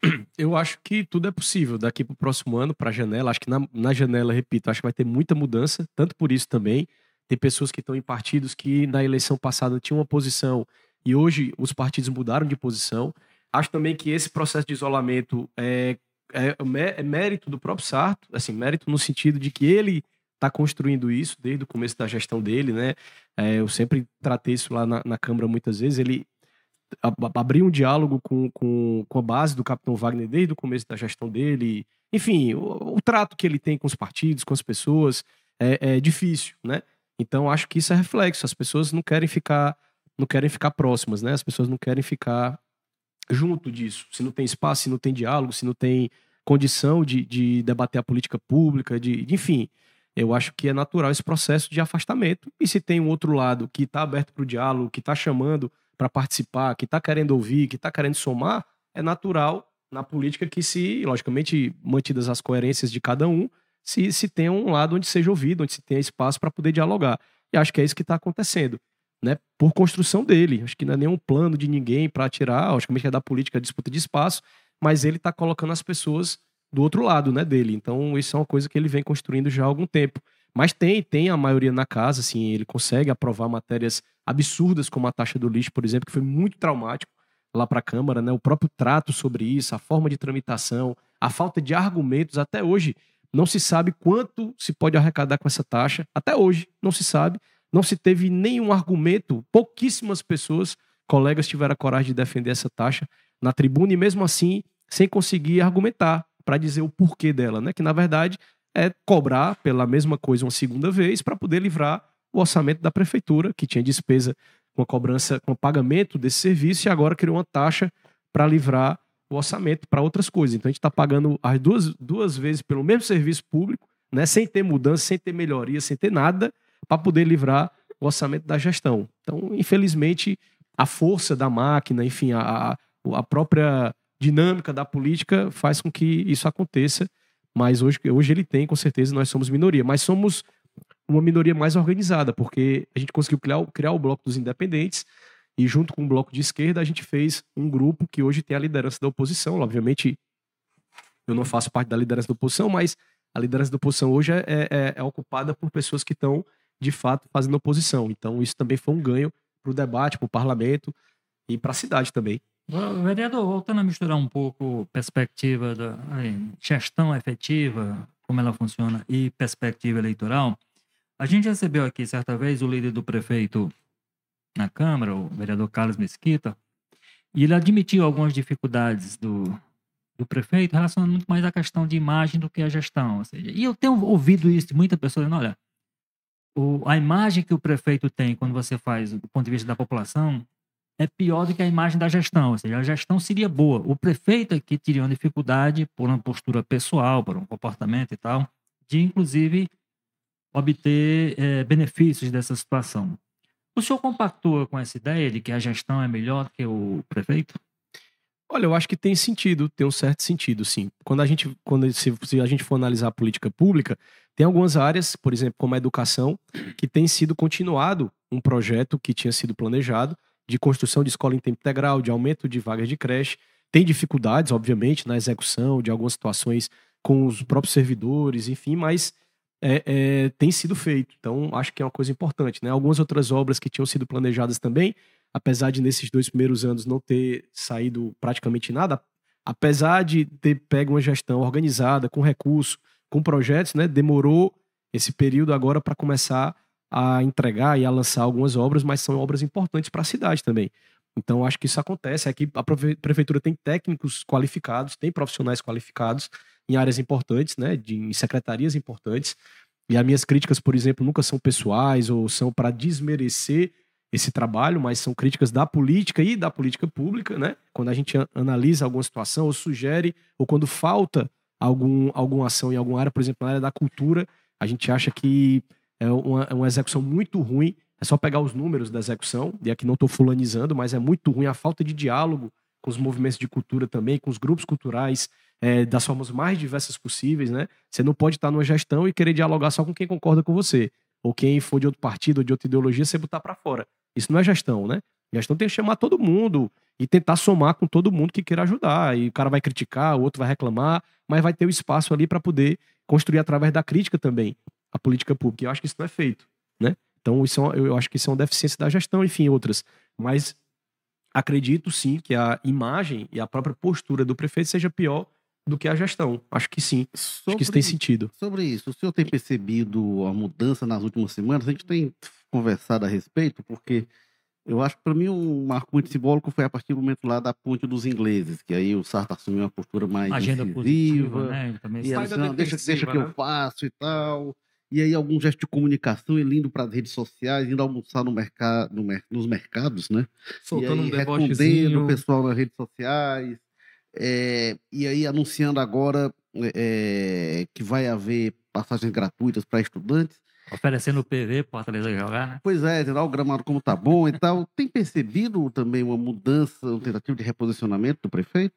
Eu acho que tudo é possível daqui para o próximo ano, para a janela. Acho que na, na janela, repito, acho que vai ter muita mudança, tanto por isso também. Tem pessoas que estão em partidos que na eleição passada tinham uma posição e hoje os partidos mudaram de posição. Acho também que esse processo de isolamento é, é, é mérito do próprio Sarto, assim, mérito no sentido de que ele está construindo isso desde o começo da gestão dele, né? É, eu sempre tratei isso lá na, na Câmara muitas vezes. Ele abriu um diálogo com, com, com a base do Capitão Wagner desde o começo da gestão dele. Enfim, o, o trato que ele tem com os partidos, com as pessoas, é, é difícil, né? Então acho que isso é reflexo. As pessoas não querem ficar, não querem ficar próximas, né? As pessoas não querem ficar junto disso. Se não tem espaço, se não tem diálogo, se não tem condição de, de debater a política pública, de, de enfim. Eu acho que é natural esse processo de afastamento. E se tem um outro lado que está aberto para o diálogo, que está chamando para participar, que está querendo ouvir, que está querendo somar, é natural na política que se, logicamente, mantidas as coerências de cada um, se, se tenha um lado onde seja ouvido, onde se tenha espaço para poder dialogar. E acho que é isso que está acontecendo. Né, por construção dele. Acho que não é nenhum plano de ninguém para tirar, logicamente é da política disputa de espaço, mas ele está colocando as pessoas do outro lado né, dele. Então, isso é uma coisa que ele vem construindo já há algum tempo. Mas tem, tem a maioria na casa, assim, ele consegue aprovar matérias absurdas, como a taxa do lixo, por exemplo, que foi muito traumático lá para a Câmara, né? O próprio trato sobre isso, a forma de tramitação, a falta de argumentos, até hoje não se sabe quanto se pode arrecadar com essa taxa. Até hoje não se sabe, não se teve nenhum argumento, pouquíssimas pessoas, colegas tiveram a coragem de defender essa taxa na tribuna e mesmo assim sem conseguir argumentar para dizer o porquê dela, né? Que na verdade é cobrar pela mesma coisa uma segunda vez para poder livrar o orçamento da prefeitura, que tinha despesa com a cobrança, com o pagamento desse serviço, e agora criou uma taxa para livrar o orçamento para outras coisas. Então a gente está pagando as duas, duas vezes pelo mesmo serviço público, né, sem ter mudança, sem ter melhoria, sem ter nada, para poder livrar o orçamento da gestão. Então, infelizmente, a força da máquina, enfim, a, a própria dinâmica da política faz com que isso aconteça mas hoje, hoje ele tem, com certeza, nós somos minoria. Mas somos uma minoria mais organizada, porque a gente conseguiu criar, criar o Bloco dos Independentes e junto com o Bloco de Esquerda a gente fez um grupo que hoje tem a liderança da oposição. Obviamente, eu não faço parte da liderança da oposição, mas a liderança da oposição hoje é, é, é ocupada por pessoas que estão, de fato, fazendo oposição. Então, isso também foi um ganho para o debate, para o parlamento e para a cidade também. Vereador, voltando a misturar um pouco perspectiva da gestão efetiva, como ela funciona, e perspectiva eleitoral, a gente recebeu aqui certa vez o líder do prefeito na Câmara, o vereador Carlos Mesquita, e ele admitiu algumas dificuldades do, do prefeito relacionando muito mais à questão de imagem do que a gestão. Ou seja, e eu tenho ouvido isso de muita pessoa dizendo, olha, o, a imagem que o prefeito tem quando você faz do ponto de vista da população é pior do que a imagem da gestão. Ou seja, a gestão seria boa. O prefeito é que teria uma dificuldade por uma postura pessoal, por um comportamento e tal, de inclusive obter é, benefícios dessa situação. O senhor compactua com essa ideia de que a gestão é melhor que o prefeito? Olha, eu acho que tem sentido, tem um certo sentido, sim. Quando a gente, quando se, se, a gente for analisar a política pública, tem algumas áreas, por exemplo, como a educação, que tem sido continuado um projeto que tinha sido planejado de construção de escola em tempo integral, de aumento de vagas de creche. Tem dificuldades, obviamente, na execução de algumas situações com os próprios servidores, enfim, mas é, é, tem sido feito. Então, acho que é uma coisa importante. Né? Algumas outras obras que tinham sido planejadas também, apesar de nesses dois primeiros anos não ter saído praticamente nada, apesar de ter pego uma gestão organizada, com recurso, com projetos, né, demorou esse período agora para começar a entregar e a lançar algumas obras, mas são obras importantes para a cidade também. Então, acho que isso acontece. Aqui a prefeitura tem técnicos qualificados, tem profissionais qualificados em áreas importantes, né, de, em secretarias importantes. E as minhas críticas, por exemplo, nunca são pessoais ou são para desmerecer esse trabalho, mas são críticas da política e da política pública, né? Quando a gente analisa alguma situação ou sugere, ou quando falta algum, alguma ação em alguma área, por exemplo, na área da cultura, a gente acha que é uma, é uma execução muito ruim. É só pegar os números da execução, e aqui não estou fulanizando, mas é muito ruim a falta de diálogo com os movimentos de cultura também, com os grupos culturais, é, das formas mais diversas possíveis, né? Você não pode estar numa gestão e querer dialogar só com quem concorda com você. Ou quem for de outro partido ou de outra ideologia, você botar para fora. Isso não é gestão, né? Gestão tem que chamar todo mundo e tentar somar com todo mundo que queira ajudar. E o cara vai criticar, o outro vai reclamar, mas vai ter o espaço ali para poder construir através da crítica também a política pública. E eu acho que isso não é feito, né? Então, isso é eu acho que isso é uma deficiência da gestão, enfim, outras. Mas acredito sim que a imagem e a própria postura do prefeito seja pior do que a gestão. Acho que sim. Acho que isso tem sentido. Sobre isso, o senhor tem percebido a mudança nas últimas semanas? A gente tem conversado a respeito, porque eu acho que para mim um marco muito simbólico foi a partir do momento lá da ponte dos ingleses, que aí o Sartre assumiu uma postura mais Agenda incisiva, positiva, né? E ela disse, da não, deixa, deixa que eu né? faço e tal. E aí algum gesto de comunicação, ele indo para as redes sociais, indo almoçar no mercado, no mer- nos mercados, né? Soltando e um aí, respondendo o pessoal nas redes sociais. é, e aí anunciando agora é, que vai haver passagens gratuitas para estudantes. Oferecendo o PV pro Fortaleza jogar, né? Pois é, o gramado como tá bom e tal. Tem percebido também uma mudança, uma tentativa de reposicionamento do prefeito?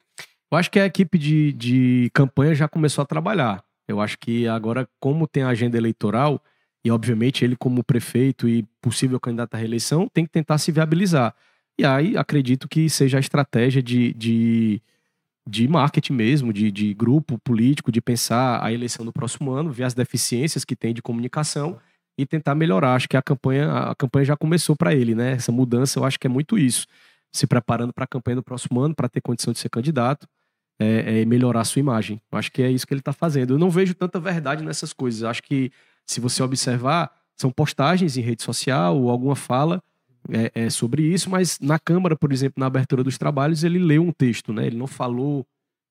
Eu acho que a equipe de, de campanha já começou a trabalhar. Eu acho que agora, como tem a agenda eleitoral, e obviamente ele, como prefeito e possível candidato à reeleição, tem que tentar se viabilizar. E aí acredito que seja a estratégia de, de, de marketing mesmo, de, de grupo político, de pensar a eleição do próximo ano, ver as deficiências que tem de comunicação e tentar melhorar. Acho que a campanha, a campanha já começou para ele, né? Essa mudança, eu acho que é muito isso. Se preparando para a campanha do próximo ano, para ter condição de ser candidato é, é melhorar a sua imagem. Eu Acho que é isso que ele está fazendo. Eu não vejo tanta verdade nessas coisas. Eu Acho que se você observar, são postagens em rede social ou alguma fala é, é, sobre isso, mas na Câmara, por exemplo, na abertura dos trabalhos, ele leu um texto, né? Ele não falou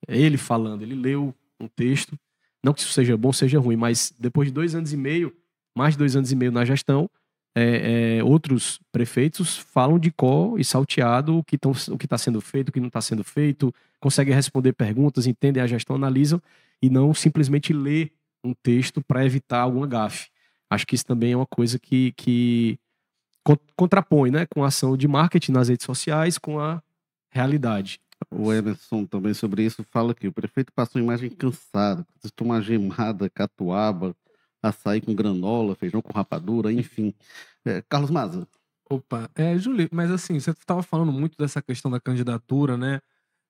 é ele falando, ele leu um texto. Não que isso seja bom, seja ruim, mas depois de dois anos e meio, mais de dois anos e meio na gestão, é, é, outros prefeitos falam de có e salteado o que está sendo feito, o que não está sendo feito, conseguem responder perguntas, entendem a gestão, analisam e não simplesmente ler um texto para evitar alguma gafe. Acho que isso também é uma coisa que, que contrapõe né, com a ação de marketing nas redes sociais com a realidade. O Emerson também sobre isso fala que o prefeito passou uma imagem cansada, precisa tomar gemada, catuaba, açaí com granola, feijão com rapadura, enfim. É, Carlos Maza, Opa, é, Júlio, mas assim, você estava falando muito dessa questão da candidatura, né?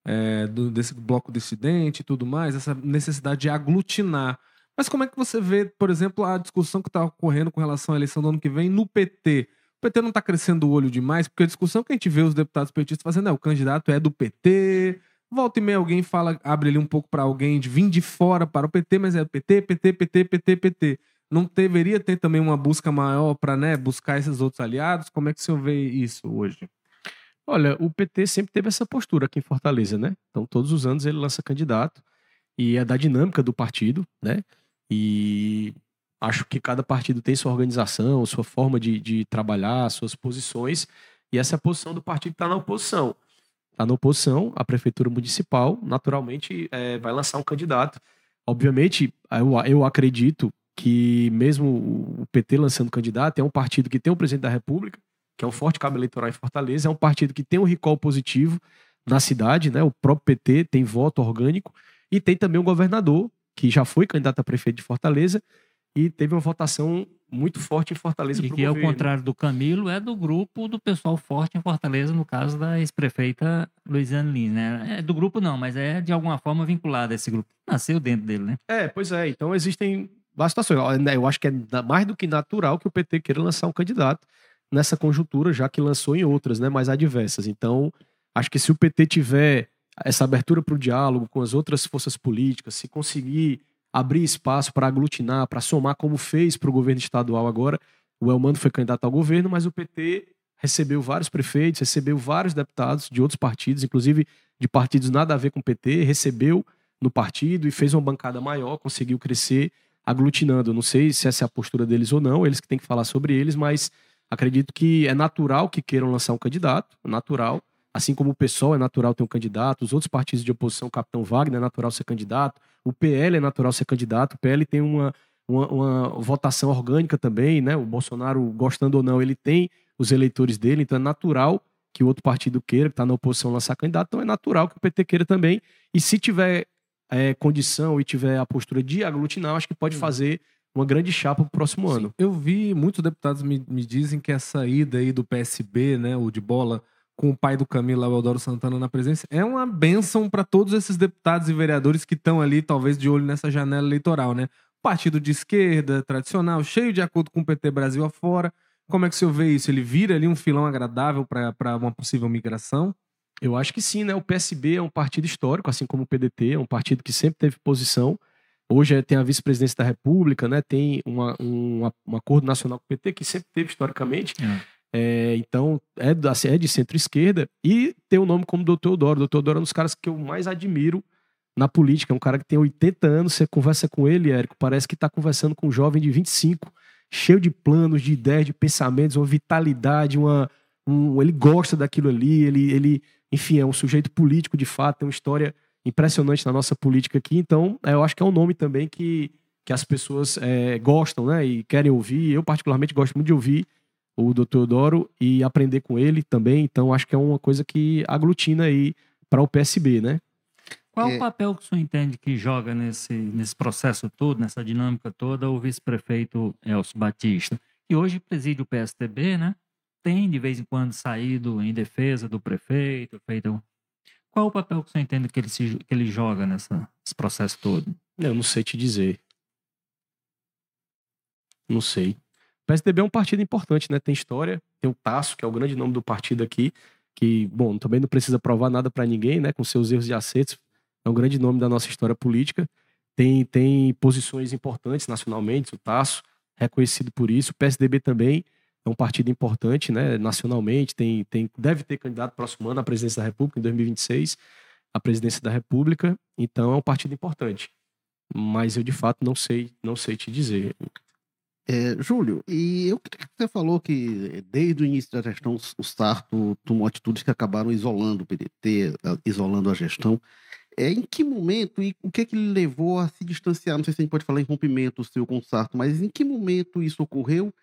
é, do- desse bloco dissidente e tudo mais, essa necessidade de aglutinar. Mas como é que você vê, por exemplo, a discussão que está ocorrendo com relação à eleição do ano que vem no PT? O PT não está crescendo o olho demais, porque a discussão que a gente vê os deputados petistas fazendo é o candidato é do PT. Volta e meia alguém fala, abre ali um pouco para alguém de vir de fora para o PT, mas é PT, PT, PT, PT, PT. Não deveria ter também uma busca maior para né, buscar esses outros aliados? Como é que o senhor vê isso hoje? Olha, o PT sempre teve essa postura aqui em Fortaleza, né? Então, todos os anos ele lança candidato e é da dinâmica do partido, né? E acho que cada partido tem sua organização, sua forma de, de trabalhar, suas posições, e essa é a posição do partido que está na oposição. Está na oposição, a prefeitura municipal, naturalmente, é, vai lançar um candidato. Obviamente, eu, eu acredito que mesmo o PT lançando candidato, é um partido que tem o presidente da República, que é um forte cabo eleitoral em Fortaleza, é um partido que tem um recall positivo na cidade, né? O próprio PT tem voto orgânico e tem também um governador que já foi candidato a prefeito de Fortaleza e teve uma votação muito forte em Fortaleza E que, ao governo. contrário do Camilo, é do grupo do pessoal forte em Fortaleza, no caso da ex-prefeita Luiziane Lins, né? É do grupo não, mas é de alguma forma vinculado a esse grupo. Nasceu dentro dele, né? É, pois é. Então existem várias situações. Né, Eu acho que é mais do que natural que o PT queira lançar um candidato nessa conjuntura, já que lançou em outras, né, mais adversas. Então, acho que se o PT tiver essa abertura para o diálogo com as outras forças políticas, se conseguir abrir espaço para aglutinar, para somar, como fez para o governo estadual agora, o Elmano foi candidato ao governo, mas o PT recebeu vários prefeitos, recebeu vários deputados de outros partidos, inclusive de partidos nada a ver com o PT, recebeu no partido e fez uma bancada maior, conseguiu crescer aglutinando. Não sei se essa é a postura deles ou não, eles que têm que falar sobre eles, mas acredito que é natural que queiram lançar um candidato, natural. Assim como o PSOL é natural ter um candidato, os outros partidos de oposição, o Capitão Wagner é natural ser candidato, o PL é natural ser candidato, o PL tem uma, uma, uma votação orgânica também, né? O Bolsonaro, gostando ou não, ele tem os eleitores dele, então é natural que o outro partido queira, que está na oposição, lançar candidato, então é natural que o PT queira também. E se tiver é, condição e tiver a postura de aglutinar, acho que pode fazer uma grande chapa para o próximo ano. Sim, eu vi muitos deputados me, me dizem que essa ida aí do PSB, né, o de bola, com o pai do Camilo, o Eudoro Santana, na presença, é uma bênção para todos esses deputados e vereadores que estão ali, talvez, de olho nessa janela eleitoral, né? Partido de esquerda, tradicional, cheio de acordo com o PT Brasil afora. Como é que o senhor vê isso? Ele vira ali um filão agradável para uma possível migração? Eu acho que sim, né? O PSB é um partido histórico, assim como o PDT, é um partido que sempre teve posição. Hoje é, tem a vice-presidência da República, né? Tem uma, um, um acordo nacional com o PT, que sempre teve historicamente. É. É, então, é, da, é de centro-esquerda e tem o um nome como Dr. Odoro. Dr. Odoro é um dos caras que eu mais admiro na política. É um cara que tem 80 anos, você conversa com ele, Érico, parece que está conversando com um jovem de 25, cheio de planos, de ideias, de pensamentos, uma vitalidade, uma, um, ele gosta daquilo ali, ele, ele, enfim, é um sujeito político de fato, tem uma história impressionante na nossa política aqui. Então, é, eu acho que é um nome também que, que as pessoas é, gostam, né, e querem ouvir. Eu, particularmente, gosto muito de ouvir o Dr. Odoro e aprender com ele também. Então, acho que é uma coisa que aglutina aí para o PSB, né? Qual É. o papel que o senhor entende que joga nesse, nesse processo todo, nessa dinâmica toda, o vice-prefeito Elcio Batista? Que hoje preside o PSDB, né? Tem de vez em quando saído em defesa do prefeito, feito. Qual o papel que o senhor entende que ele, se, que ele joga nessa, nesse processo todo? Eu não sei te dizer. Não sei. PSDB é um partido importante, né? Tem história, tem o Tasso, que é o grande nome do partido aqui, que, bom, também não precisa provar nada para ninguém, né? Com seus erros e acertos, é um grande nome da nossa história política. Tem, tem posições importantes nacionalmente, o Tasso, reconhecido por isso. O PSDB também é um partido importante, né? Nacionalmente, tem, tem, deve ter candidato próximo ano à presidência da República, em 2026, à presidência da República. Então, é um partido importante. Mas eu, de fato, não sei, não sei te dizer. É, Júlio, e eu queria que você falou que desde o início da gestão o Sarto tomou atitudes que acabaram isolando o PDT, isolando a gestão. É, em que momento e o que, que lhe levou a se distanciar? Não sei se a gente pode falar em rompimento seu com o Sarto, mas em que momento isso ocorreu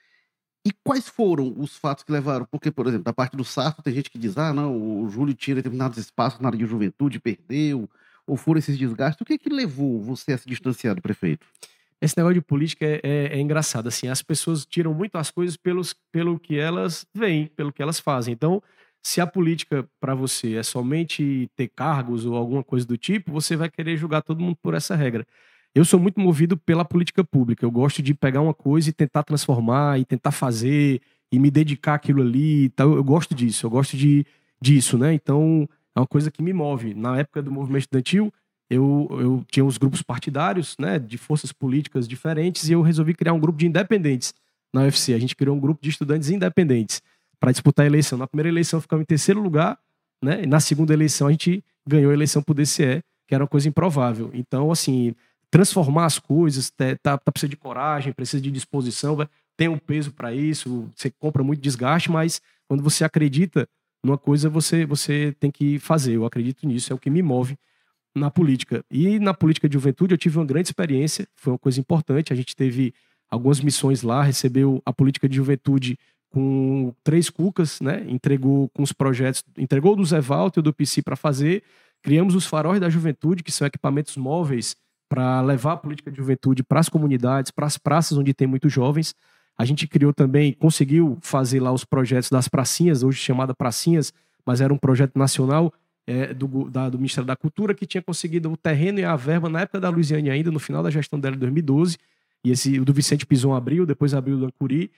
e quais foram os fatos que levaram? Porque, por exemplo, da parte do Sarto tem gente que diz, ah, não, o Júlio tira determinados espaços na área de juventude, perdeu, ou foram esses desgastes. O que, que levou você a se distanciar do prefeito? Esse negócio de política é, é- é engraçado, assim, as pessoas tiram muito as coisas pelos, pelo que elas veem, pelo que elas fazem. Então, se a política para você é somente ter cargos ou alguma coisa do tipo, você vai querer julgar todo mundo por essa regra. Eu sou muito movido pela política pública. Eu gosto de pegar uma coisa e tentar transformar e tentar fazer e me dedicar àquilo ali. e tal. Eu gosto disso. Eu gosto de disso, né? Então é uma coisa que me move. Na época do movimento estudantil, eu, eu tinha os grupos partidários, né, de forças políticas diferentes, e eu resolvi criar um grupo de independentes na UFC. A gente criou um grupo de estudantes independentes para disputar a eleição. Na primeira eleição ficamos em terceiro lugar, né, e na segunda eleição a gente ganhou a eleição por DCE, que era uma coisa improvável. Então, assim, transformar as coisas, tá, tá, precisa de coragem, precisa de disposição, tem um peso para isso, você compra muito desgaste, mas quando você acredita numa coisa, você, você tem que fazer. Eu acredito nisso, é o que me move na política. E na política de juventude eu tive uma grande experiência, foi uma coisa importante. A gente teve algumas missões lá, recebeu a política de juventude com três cucas, né? Entregou com os projetos, entregou do Zé Walter e do PC para fazer. Criamos os faróis da juventude, que são equipamentos móveis para levar a política de juventude para as comunidades, para as praças onde tem muitos jovens. A gente criou também, conseguiu fazer lá os projetos das pracinhas, hoje chamada pracinhas, mas era um projeto nacional é, do, da- do Ministério da Cultura, que tinha conseguido o terreno e a verba na época da Luiziane ainda, no final da gestão dela em 2012. E esse do Vicente Pison abriu, depois abriu o do Ancuri,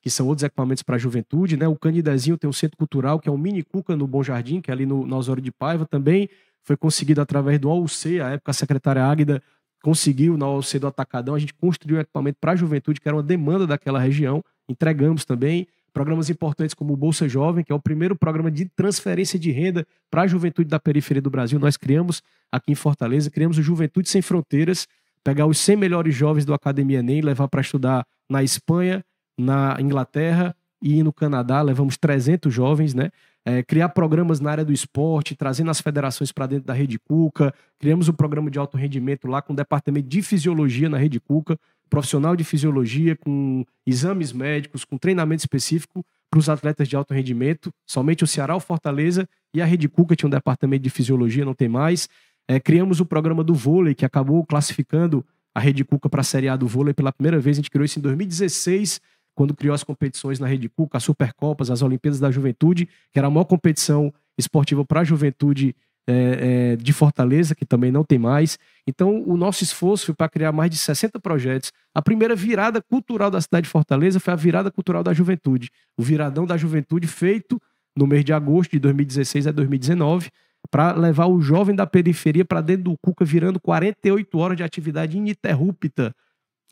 que são outros equipamentos para a juventude. Né? O Candidezinho tem um centro cultural, que é um mini Cuca no Bom Jardim, que é ali no, na Osório de Paiva também. Foi conseguido através do OUC, a época a secretária Águida conseguiu na OUC do Atacadão, a gente construiu um equipamento para a juventude, que era uma demanda daquela região. Entregamos também programas importantes como o Bolsa Jovem, que é o primeiro programa de transferência de renda para a juventude da periferia do Brasil. Nós criamos aqui em Fortaleza, criamos o Juventude Sem Fronteiras, pegar os 100 melhores jovens do Academia Enem, levar para estudar na Espanha, na Inglaterra e no Canadá, levamos 300 jovens, né? É, criar programas na área do esporte, trazendo as federações para dentro da Rede Cuca. Criamos um programa de alto rendimento lá com o departamento de fisiologia na Rede Cuca, profissional de fisiologia com exames médicos, com treinamento específico para os atletas de alto rendimento. Somente o Ceará, o Fortaleza e a Rede Cuca tinha um departamento de fisiologia, não tem mais. É, criamos o programa do vôlei, que acabou classificando a Rede Cuca para a Série A do vôlei pela primeira vez. A gente criou isso em 2016, quando criou as competições na Rede Cuca, as Supercopas, as Olimpíadas da Juventude, que era a maior competição esportiva para a juventude é, é, de Fortaleza, que também não tem mais. Então, o nosso esforço foi para criar mais de 60 projetos. A primeira virada cultural da cidade de Fortaleza foi a virada cultural da juventude. O viradão da juventude feito no mês de agosto de 2016 a 2019, para levar o jovem da periferia para dentro do Cuca, virando 48 horas de atividade ininterrupta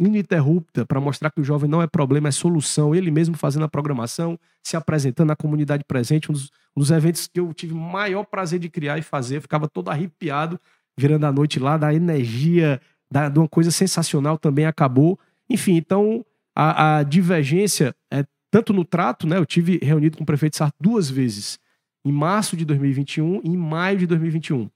ininterrupta para mostrar que o jovem não é problema, é solução. Ele mesmo fazendo a programação, se apresentando na comunidade presente, um dos, um dos eventos que eu tive maior prazer de criar e fazer. Ficava todo arrepiado virando a noite lá, da energia, da, de uma coisa sensacional também acabou. Enfim, então a, a divergência é tanto no trato, né? Eu tive reunido com o prefeito Sarto duas vezes, em março de 2021 e em maio de 2021.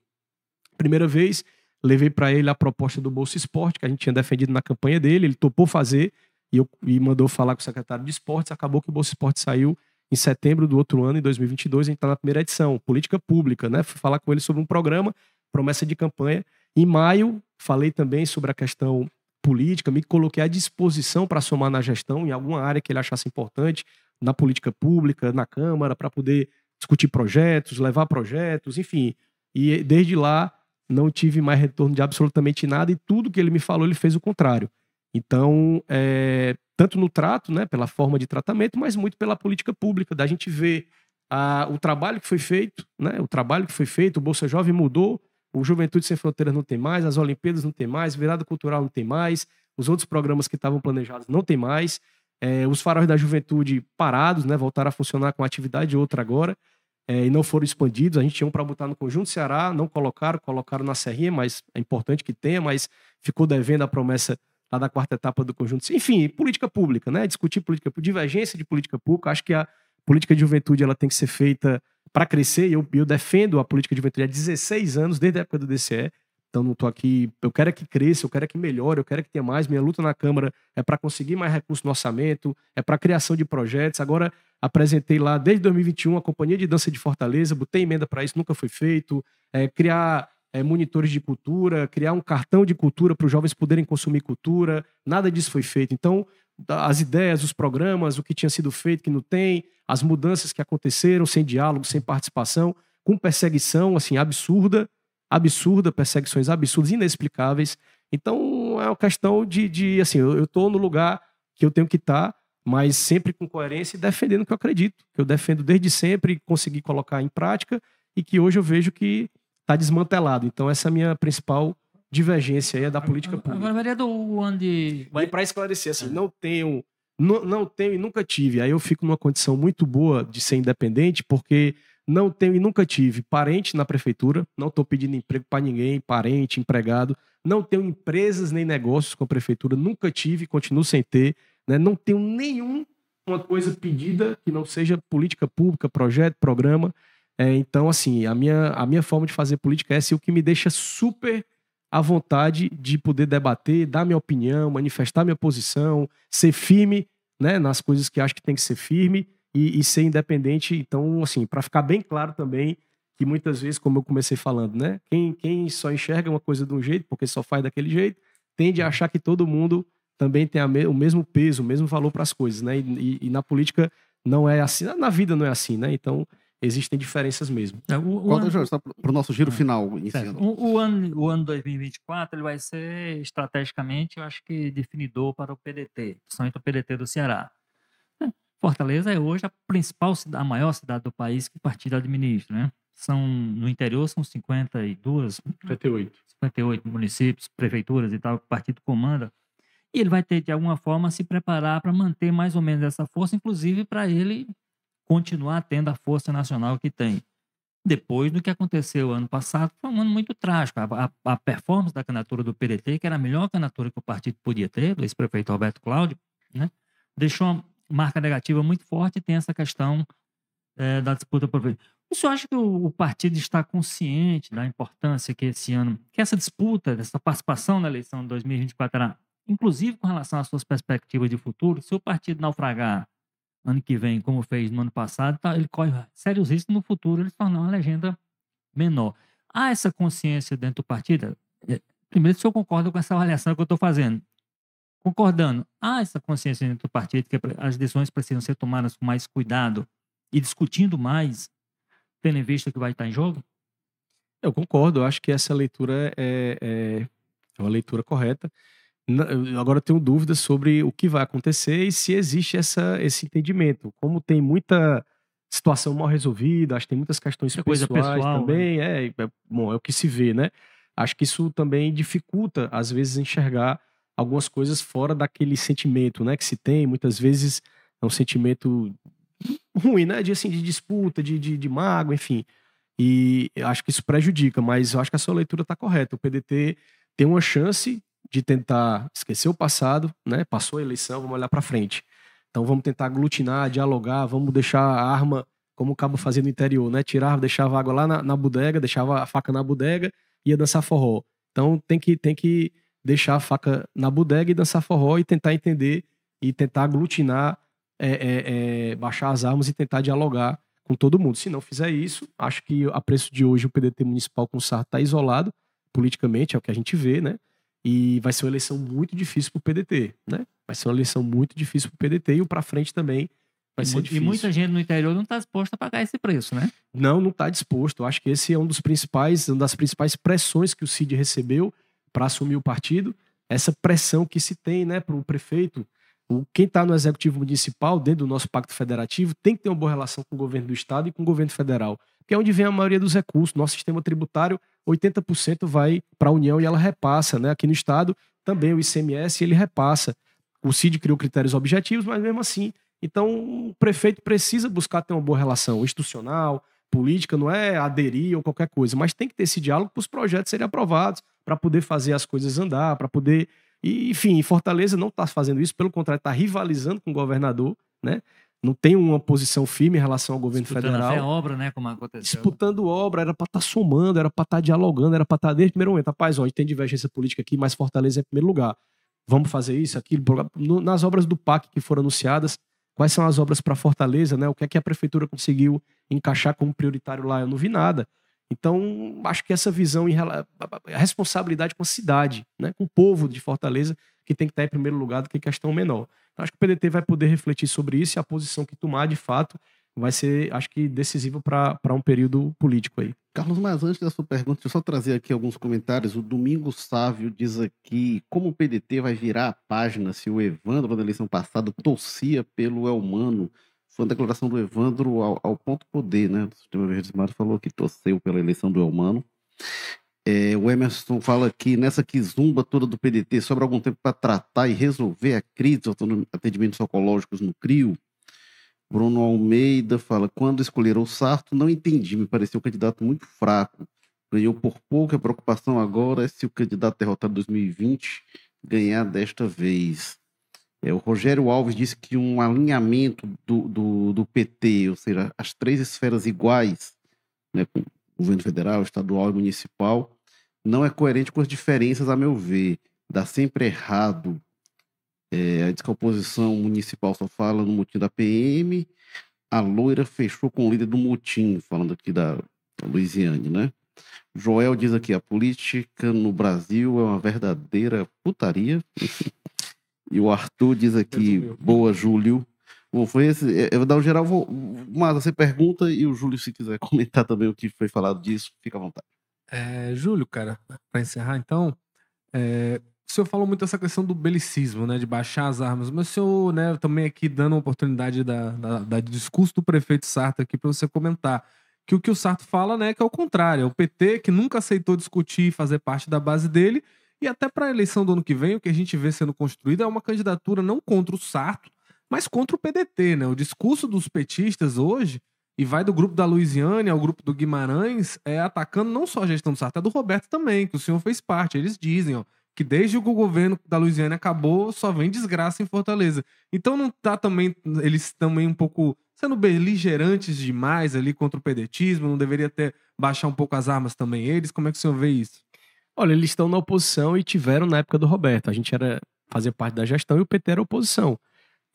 Primeira vez, levei para ele a proposta do Bolsa Esporte, que a gente tinha defendido na campanha dele, ele topou fazer e, eu, e mandou falar com o secretário de esportes. Acabou que o Bolsa Esporte saiu em setembro do outro ano, em 2022, a gente está na primeira edição, política pública, né? Fui falar com ele sobre um programa, promessa de campanha. Em maio, falei também sobre a questão política, me coloquei à disposição para somar na gestão, em alguma área que ele achasse importante, na política pública, na Câmara, para poder discutir projetos, levar projetos, enfim. E desde lá não tive mais retorno de absolutamente nada e tudo que ele me falou, ele fez o contrário. Então, é, tanto no trato, né, pela forma de tratamento, mas muito pela política pública, da gente ver a, o trabalho que foi feito, né, o trabalho que foi feito, o Bolsa Jovem mudou, o Juventude Sem Fronteiras não tem mais, as Olimpíadas não tem mais, Virada Cultural não tem mais, os outros programas que estavam planejados não tem mais, é, os faróis da juventude parados, né, voltaram a funcionar com atividade outra agora é, e não foram expandidos. A gente tinha um para botar no Conjunto Ceará, não colocaram, colocaram na Serrinha, mas é importante que tenha, mas ficou devendo a promessa lá da quarta etapa do Conjunto. Enfim, política pública, né? Discutir política divergência de política pública. Acho que a política de juventude ela tem que ser feita para crescer, e eu, eu defendo a política de juventude há 16 anos, desde a época do DCE. Então não estou aqui. Eu quero é que cresça, eu quero é que melhore, eu quero é que tenha mais. Minha luta na Câmara é para conseguir mais recursos no orçamento, é para criação de projetos. Agora, apresentei lá desde 2021 a Companhia de Dança de Fortaleza, botei emenda para isso, nunca foi feito. É, criar é, monitores de cultura, criar um cartão de cultura para os jovens poderem consumir cultura, nada disso foi feito. Então, as ideias, os programas, o que tinha sido feito, que não tem, as mudanças que aconteceram sem diálogo, sem participação, com perseguição assim absurda, absurda, perseguições absurdas, inexplicáveis. Então, é uma questão de, de assim, eu estou no lugar que eu tenho que estar, tá, mas sempre com coerência e defendendo o que eu acredito, que eu defendo desde sempre, consegui colocar em prática e que hoje eu vejo que está desmantelado. Então, essa é a minha principal divergência aí, é da política pública. Agora, vereador, onde... E para esclarecer, assim, não tenho, não, não tenho e nunca tive, aí eu fico numa condição muito boa de ser independente, porque não tenho e nunca tive parente na prefeitura, não estou pedindo emprego para ninguém, parente, empregado, não tenho empresas nem negócios com a prefeitura, nunca tive, continuo sem ter, né? Não tenho nenhum uma coisa pedida que não seja política pública, projeto, programa. É, então, assim, a minha, a minha forma de fazer política é essa, o que me deixa super à vontade de poder debater, dar minha opinião, manifestar minha posição, ser firme né, nas coisas que acho que tem que ser firme e, e ser independente. Então, assim, para ficar bem claro também que muitas vezes, como eu comecei falando, né, quem, quem só enxerga uma coisa de um jeito, porque só faz daquele jeito, tende a achar que todo mundo também tem me, o mesmo peso, o mesmo valor para as coisas, né? E, e, e, na política não é assim, na vida não é assim, né? Então existem diferenças mesmo. É, o, o ano... Jorge, para o nosso giro é. final. O, o, ano, o ano 2024 ele vai ser estrategicamente, eu acho que definidor para o PDT, principalmente o PDT do Ceará. É, Fortaleza é hoje a principal, a maior cidade do país que o partido administra, né? São, no interior são 52, 58. 58 municípios, prefeituras e tal, que o partido comanda. E ele vai ter, de alguma forma, se preparar para manter mais ou menos essa força, inclusive para ele continuar tendo a força nacional que tem. Depois do que aconteceu ano passado, foi um ano muito trágico. A, a, a performance da candidatura do PDT, que era a melhor candidatura que o partido podia ter, do ex-prefeito Roberto Cláudio, né, deixou uma marca negativa muito forte e tem essa questão é, da disputa por o senhor acha que o, partido está consciente da importância que esse ano, que essa disputa, essa participação na eleição de 2024 era inclusive com relação às suas perspectivas de futuro, se o partido naufragar ano que vem, como fez no ano passado, tá, ele corre sérios riscos no futuro ele se tornar uma legenda menor. Há essa consciência dentro do partido? É, primeiro, se eu concordo com essa avaliação que eu estou fazendo. Concordando, há essa consciência dentro do partido que as decisões precisam ser tomadas com mais cuidado e discutindo mais, tendo em vista que vai estar em jogo? Eu concordo, eu acho que essa leitura é, é, é uma leitura correta. Agora eu tenho dúvidas sobre o que vai acontecer e se existe essa, esse entendimento. Como tem muita situação mal resolvida, acho que tem muitas questões É coisa pessoais pessoal, também, é, é, bom, é o que se vê, né? Acho que isso também dificulta, às vezes, enxergar algumas coisas fora daquele sentimento, né, que se tem, muitas vezes é um sentimento ruim, né, de, assim, de disputa, de, de, de mágoa, enfim, e acho que isso prejudica, mas eu acho que a sua leitura está correta, o PDT tem uma chance de tentar esquecer o passado, né, passou a eleição, vamos olhar para frente, então vamos tentar aglutinar, dialogar, vamos deixar a arma como o cabo fazia no interior, né? Tirava, deixava a água lá na, na bodega, deixava a faca na bodega, ia dançar forró. Então tem que, tem que deixar a faca na bodega e dançar forró e tentar entender e tentar aglutinar, é, é, é, baixar as armas e tentar dialogar com todo mundo. Se não fizer isso, acho que a preço de hoje o PDT municipal com o SAR está isolado politicamente, é o que a gente vê, né? E vai ser uma eleição muito difícil para o PDT, né? Vai ser uma eleição muito difícil para o PDT e o para frente também vai E, ser mu- e difícil. muita gente no interior não está disposta a pagar esse preço, né? Não, não está disposto. Eu acho que esse é um dos principais, uma das principais pressões que o Cid recebeu para assumir o partido. Essa pressão que se tem, né, para o prefeito. O, quem está no executivo municipal, dentro do nosso pacto federativo, tem que ter uma boa relação com o governo do estado e com o governo federal, que é onde vem a maioria dos recursos. Nosso sistema tributário, 80% vai para a União e ela repassa, né? Aqui no estado também o ICMS ele repassa. O Cid criou critérios objetivos, mas mesmo assim então, o prefeito precisa buscar ter uma boa relação institucional, política, não é aderir ou qualquer coisa, mas tem que ter esse diálogo para os projetos serem aprovados, para poder fazer as coisas andar, para poder. E, enfim, Fortaleza não está fazendo isso, pelo contrário, está rivalizando com o governador, né? Não tem uma posição firme em relação ao governo Disputando federal até obra, né? Como aconteceu. disputando obra, era para estar somando, era para estar dialogando, era para estar desde o primeiro momento. Rapaz, ó, a gente tem divergência política aqui, mas Fortaleza é em primeiro lugar. Vamos fazer isso, aquilo. Nas obras do PAC que foram anunciadas, quais são as obras para Fortaleza, né? O que é que a prefeitura conseguiu encaixar como prioritário lá? Eu não vi nada. Então, acho que essa visão em a responsabilidade com a cidade, né? com o povo de Fortaleza, que tem que estar em primeiro lugar do que questão menor. Então, acho que o PDT vai poder refletir sobre isso e a posição que tomar, de fato, vai ser, acho que, decisivo para um período político aí. Carlos, mas antes da sua pergunta, deixa eu só trazer aqui alguns comentários. O Domingo Sávio diz aqui como o PDT vai virar a página se o Evandro, na eleição passada, torcia pelo Elmano. Foi uma declaração do Evandro ao, ao ponto poder, né? O Sistema Verde falou que torceu pela eleição do Elmano. É, o Emerson fala aqui, nessa quizumba toda do PDT, sobra algum tempo para tratar e resolver a crise dos atendimentos oncológicos no CRIO? Bruno Almeida fala: quando escolheram o Sarto, não entendi, me pareceu um candidato muito fraco. Ganhou por pouco, a preocupação agora é se o candidato derrotado em 2020 ganhar desta vez. É, o Rogério Alves disse que um alinhamento do, do, do PT, ou seja, as três esferas iguais, né, governo federal, estadual e municipal, não é coerente com as diferenças, a meu ver. Dá sempre errado. É, a oposição municipal só fala no motim da PM. A loira fechou com o líder do motim, falando aqui da, da Luiziane, né? Joel diz aqui: a política no Brasil é uma verdadeira putaria. e o Arthur diz aqui: boa, Júlio. Bom, foi esse. é, Eu vou dar o geral, vou, mas você pergunta e o Júlio, se quiser comentar também o que foi falado disso, fica à vontade. É, Júlio, cara, para encerrar então, é, o senhor falou muito dessa questão do belicismo, né, de baixar as armas, mas o senhor, né, também aqui dando uma oportunidade da, da, da discurso do prefeito Sarto aqui para você comentar que o que o Sarto fala, né, que é o contrário, é o PT que nunca aceitou discutir e fazer parte da base dele, e até para a eleição do ano que vem, o que a gente vê sendo construído é uma candidatura não contra o Sarto, mas contra o PDT, né? O discurso dos petistas hoje e vai do grupo da Luiziane ao grupo do Guimarães, é, atacando não só a gestão do Sarto, é do Roberto também, que o senhor fez parte. Eles dizem, ó, que desde que o governo da Luiziane acabou, só vem desgraça em Fortaleza. Então não tá também, eles também um pouco sendo beligerantes demais ali contra o pedetismo, não deveria ter baixar um pouco as armas também eles? Como é que o senhor vê isso? Olha, eles estão na oposição e tiveram na época do Roberto. A gente era fazer parte da gestão e o PT era oposição.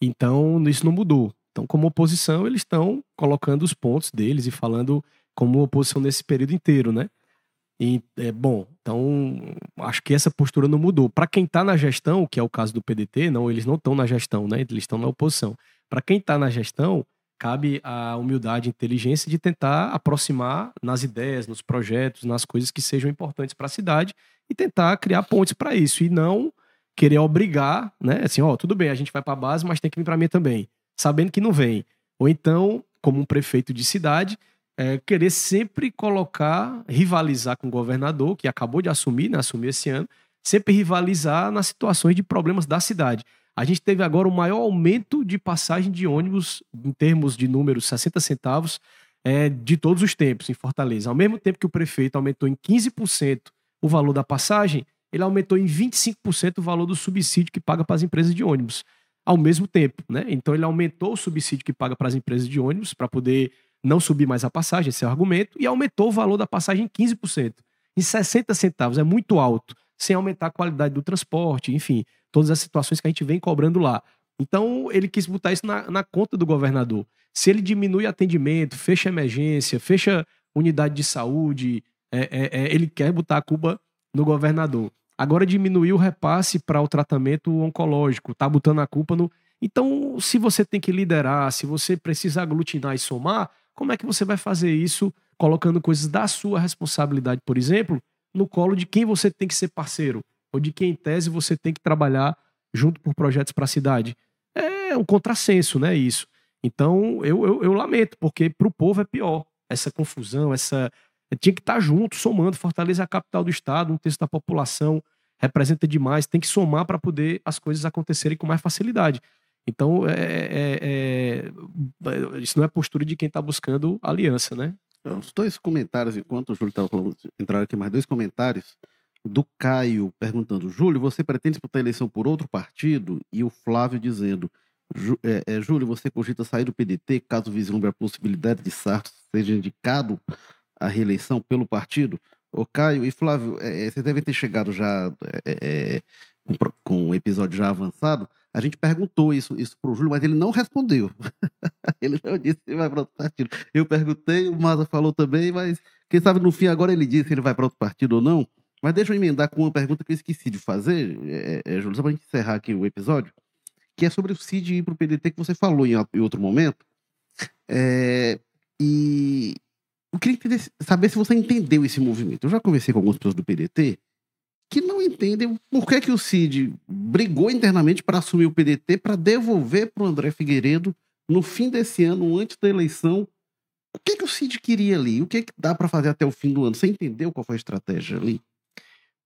Então, isso não mudou. Então, como oposição, eles estão colocando os pontos deles e falando como oposição nesse período inteiro, né? E, é, bom, então acho que essa postura não mudou. Para quem está na gestão, que é o caso do PDT, não, eles não estão na gestão, né? Eles estão na oposição. Para quem está na gestão, cabe a humildade e inteligência de tentar aproximar nas ideias, nos projetos, nas coisas que sejam importantes para a cidade e tentar criar pontes para isso e não querer obrigar, né? Assim, ó, tudo bem, a gente vai para a base, mas tem que vir para mim também, sabendo que não vem. Ou então como um prefeito de cidade, é, querer sempre colocar, rivalizar com o governador, que acabou de assumir, né, esse ano, sempre rivalizar nas situações de problemas da cidade. A gente teve agora o maior aumento de passagem de ônibus, em termos de números, 60 centavos, é, de todos os tempos em Fortaleza. Ao mesmo tempo que o prefeito aumentou em 15% o valor da passagem, ele aumentou em 25% o valor do subsídio que paga para as empresas de ônibus. Ao mesmo tempo, né? Então ele aumentou o subsídio que paga para as empresas de ônibus para poder não subir mais a passagem, esse é o argumento, e aumentou o valor da passagem em 15%. Em 60 centavos, é muito alto, sem aumentar a qualidade do transporte, enfim, todas as situações que a gente vem cobrando lá. Então, ele quis botar isso na, na conta do governador. Se ele diminui atendimento, fecha emergência, fecha unidade de saúde, é, é, é, ele quer botar a culpa no governador. Agora diminuiu o repasse para o tratamento oncológico, tá botando a culpa no. Então, se você tem que liderar, se você precisa aglutinar e somar, como é que você vai fazer isso colocando coisas da sua responsabilidade, por exemplo, no colo de quem você tem que ser parceiro, ou de quem, em tese, você tem que trabalhar junto por projetos para a cidade? É um contrassenso, né? Isso. Então, eu, eu, eu lamento, porque para o povo é pior. Essa confusão, essa. Tinha que estar junto, somando. Fortaleza é a capital do estado, um terço da população, representa demais, tem que somar para poder as coisas acontecerem com mais facilidade. Então, é, é, é, isso não é postura de quem está buscando aliança, né? Os dois comentários, enquanto o Júlio estava falando, entraram aqui mais dois comentários do Caio perguntando: Júlio, você pretende disputar a eleição por outro partido? E o Flávio dizendo: é, é, Júlio, você cogita sair do PDT caso vislumbre a possibilidade de Sarto seja indicado à reeleição pelo partido? O Caio e Flávio, é, é, vocês devem ter chegado já é, é, com, com um episódio já avançado. A gente perguntou isso, isso para o Júlio, mas ele não respondeu. ele não disse se vai para outro partido. Eu perguntei, o Maza falou também, mas quem sabe no fim agora ele disse se ele vai para outro partido ou não. Mas deixa eu emendar com uma pergunta que eu esqueci de fazer, é, é, Júlio, só para a encerrar aqui o episódio que é sobre o CID ir para o PDT, que você falou em, em outro momento. É, e eu queria entender, saber se você entendeu esse movimento. Eu já conversei com algumas pessoas do PDT que não entendem por que, que o Cid brigou internamente para assumir o PDT para devolver para o André Figueiredo no fim desse ano, antes da eleição. O que, que o Cid queria ali? O que, que dá para fazer até o fim do ano? Você entendeu qual foi a estratégia ali?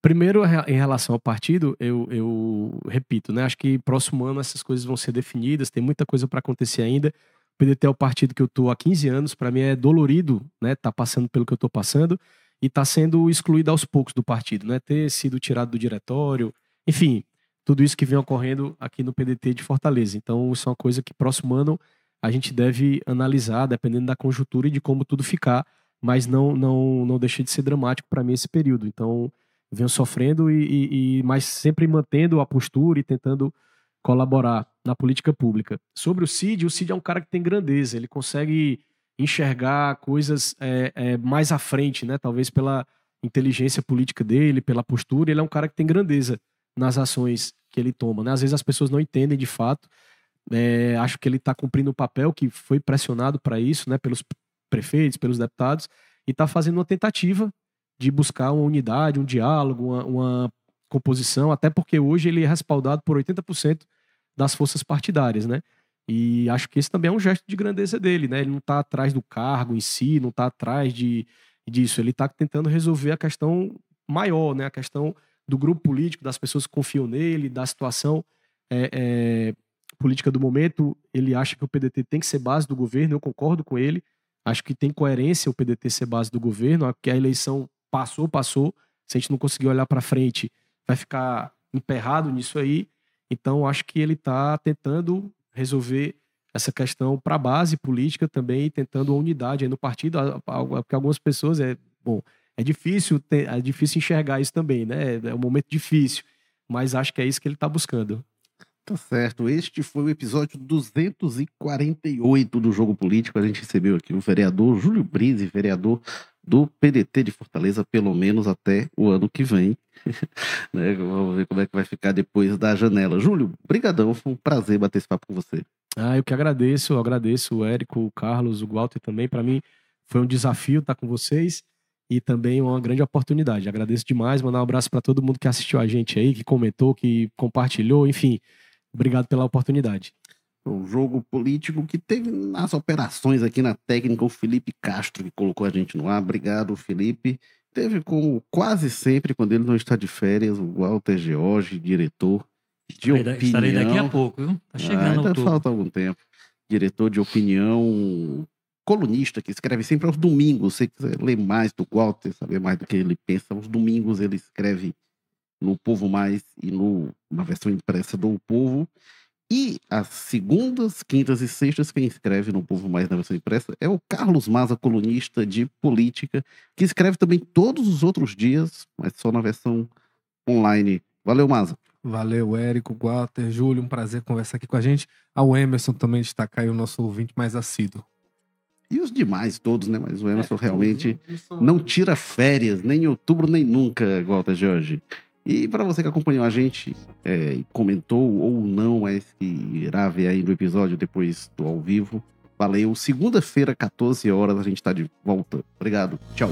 Primeiro, em relação ao partido, eu, eu repito, né? Acho que próximo ano essas coisas vão ser definidas, tem muita coisa para acontecer ainda. O PDT é o partido que eu estou há 15 anos, para mim é dolorido, né? Tá passando pelo que eu estou passando e está sendo excluído aos poucos do partido, né? Ter sido tirado do diretório, enfim, tudo isso que vem ocorrendo aqui no PDT de Fortaleza. Então, isso é uma coisa que próximo ano a gente deve analisar, dependendo da conjuntura e de como tudo ficar, mas não não não deixa de ser dramático para mim esse período. Então, venho sofrendo e, e, e mas sempre mantendo a postura e tentando colaborar na política pública. Sobre o Cid, o Cid é um cara que tem grandeza, ele consegue enxergar coisas é, é, mais à frente, né? Talvez pela inteligência política dele, pela postura, ele é um cara que tem grandeza nas ações que ele toma. Né? Às vezes as pessoas não entendem de fato. É, acho que ele está cumprindo o papel que foi pressionado para isso, né? Pelos prefeitos, pelos deputados, e está fazendo uma tentativa de buscar uma unidade, um diálogo, uma, uma composição, até porque hoje ele é respaldado por 80% das forças partidárias, né? E acho que esse também é um gesto de grandeza dele, né? Ele não está atrás do cargo em si, não está atrás de, disso. Ele está tentando resolver a questão maior, né? A questão do grupo político, das pessoas que confiam nele, da situação é, é, política do momento. Ele acha que o PDT tem que ser base do governo, eu concordo com ele. Acho que tem coerência o PDT ser base do governo, que a eleição passou, passou. Se a gente não conseguir olhar para frente, vai ficar emperrado nisso aí. Então, acho que ele está tentando resolver essa questão para a base política também, tentando a unidade no partido, porque algumas pessoas é bom, é difícil é difícil enxergar isso também, né? É um momento difícil, mas acho que é isso que ele está buscando. Tá certo. Este foi o episódio 248 do Jogo Político. A gente recebeu aqui o vereador Júlio Brise, vereador do PDT de Fortaleza, pelo menos até o ano que vem. né? Vamos ver como é que vai ficar depois da janela. Júlio, brigadão, foi um prazer bater esse papo com você. Ah, eu que agradeço, eu agradeço o Érico, o Carlos, o Walter também. Para mim foi um desafio estar com vocês e também uma grande oportunidade. Agradeço demais, mandar um abraço para todo mundo que assistiu a gente aí, que comentou, que compartilhou, enfim. Obrigado pela oportunidade. um jogo político que teve nas operações aqui na técnica o Felipe Castro, que colocou a gente no ar. Obrigado, Felipe. Teve como quase sempre, quando ele não está de férias, o Walter George, diretor de Estarei da- opinião. Estarei daqui a pouco, viu? Tá Ah, chegando ainda outubro. falta algum tempo. Diretor de opinião, colunista que escreve sempre aos domingos. Se quiser ler mais do Walter, saber mais do que ele pensa, aos domingos ele escreve no Povo Mais e no, na versão impressa do Povo. E às segundas, quintas e sextas, quem escreve no Povo Mais na versão impressa é o Carlos Maza, colunista de política, que escreve também todos os outros dias, mas só na versão online. Valeu, Maza. Valeu, Érico, Walter, Júlio, um prazer conversar aqui com a gente. Ao Emerson também destacar aí o nosso ouvinte mais assíduo. E os demais todos, né? Mas o Emerson realmente não tira férias, nem em outubro, nem nunca, Walter Jorge. E para você que acompanhou a gente é, comentou ou não, mas que irá ver aí no episódio depois do ao vivo, valeu. Segunda-feira, 14 horas, a gente tá de volta. Obrigado. Tchau.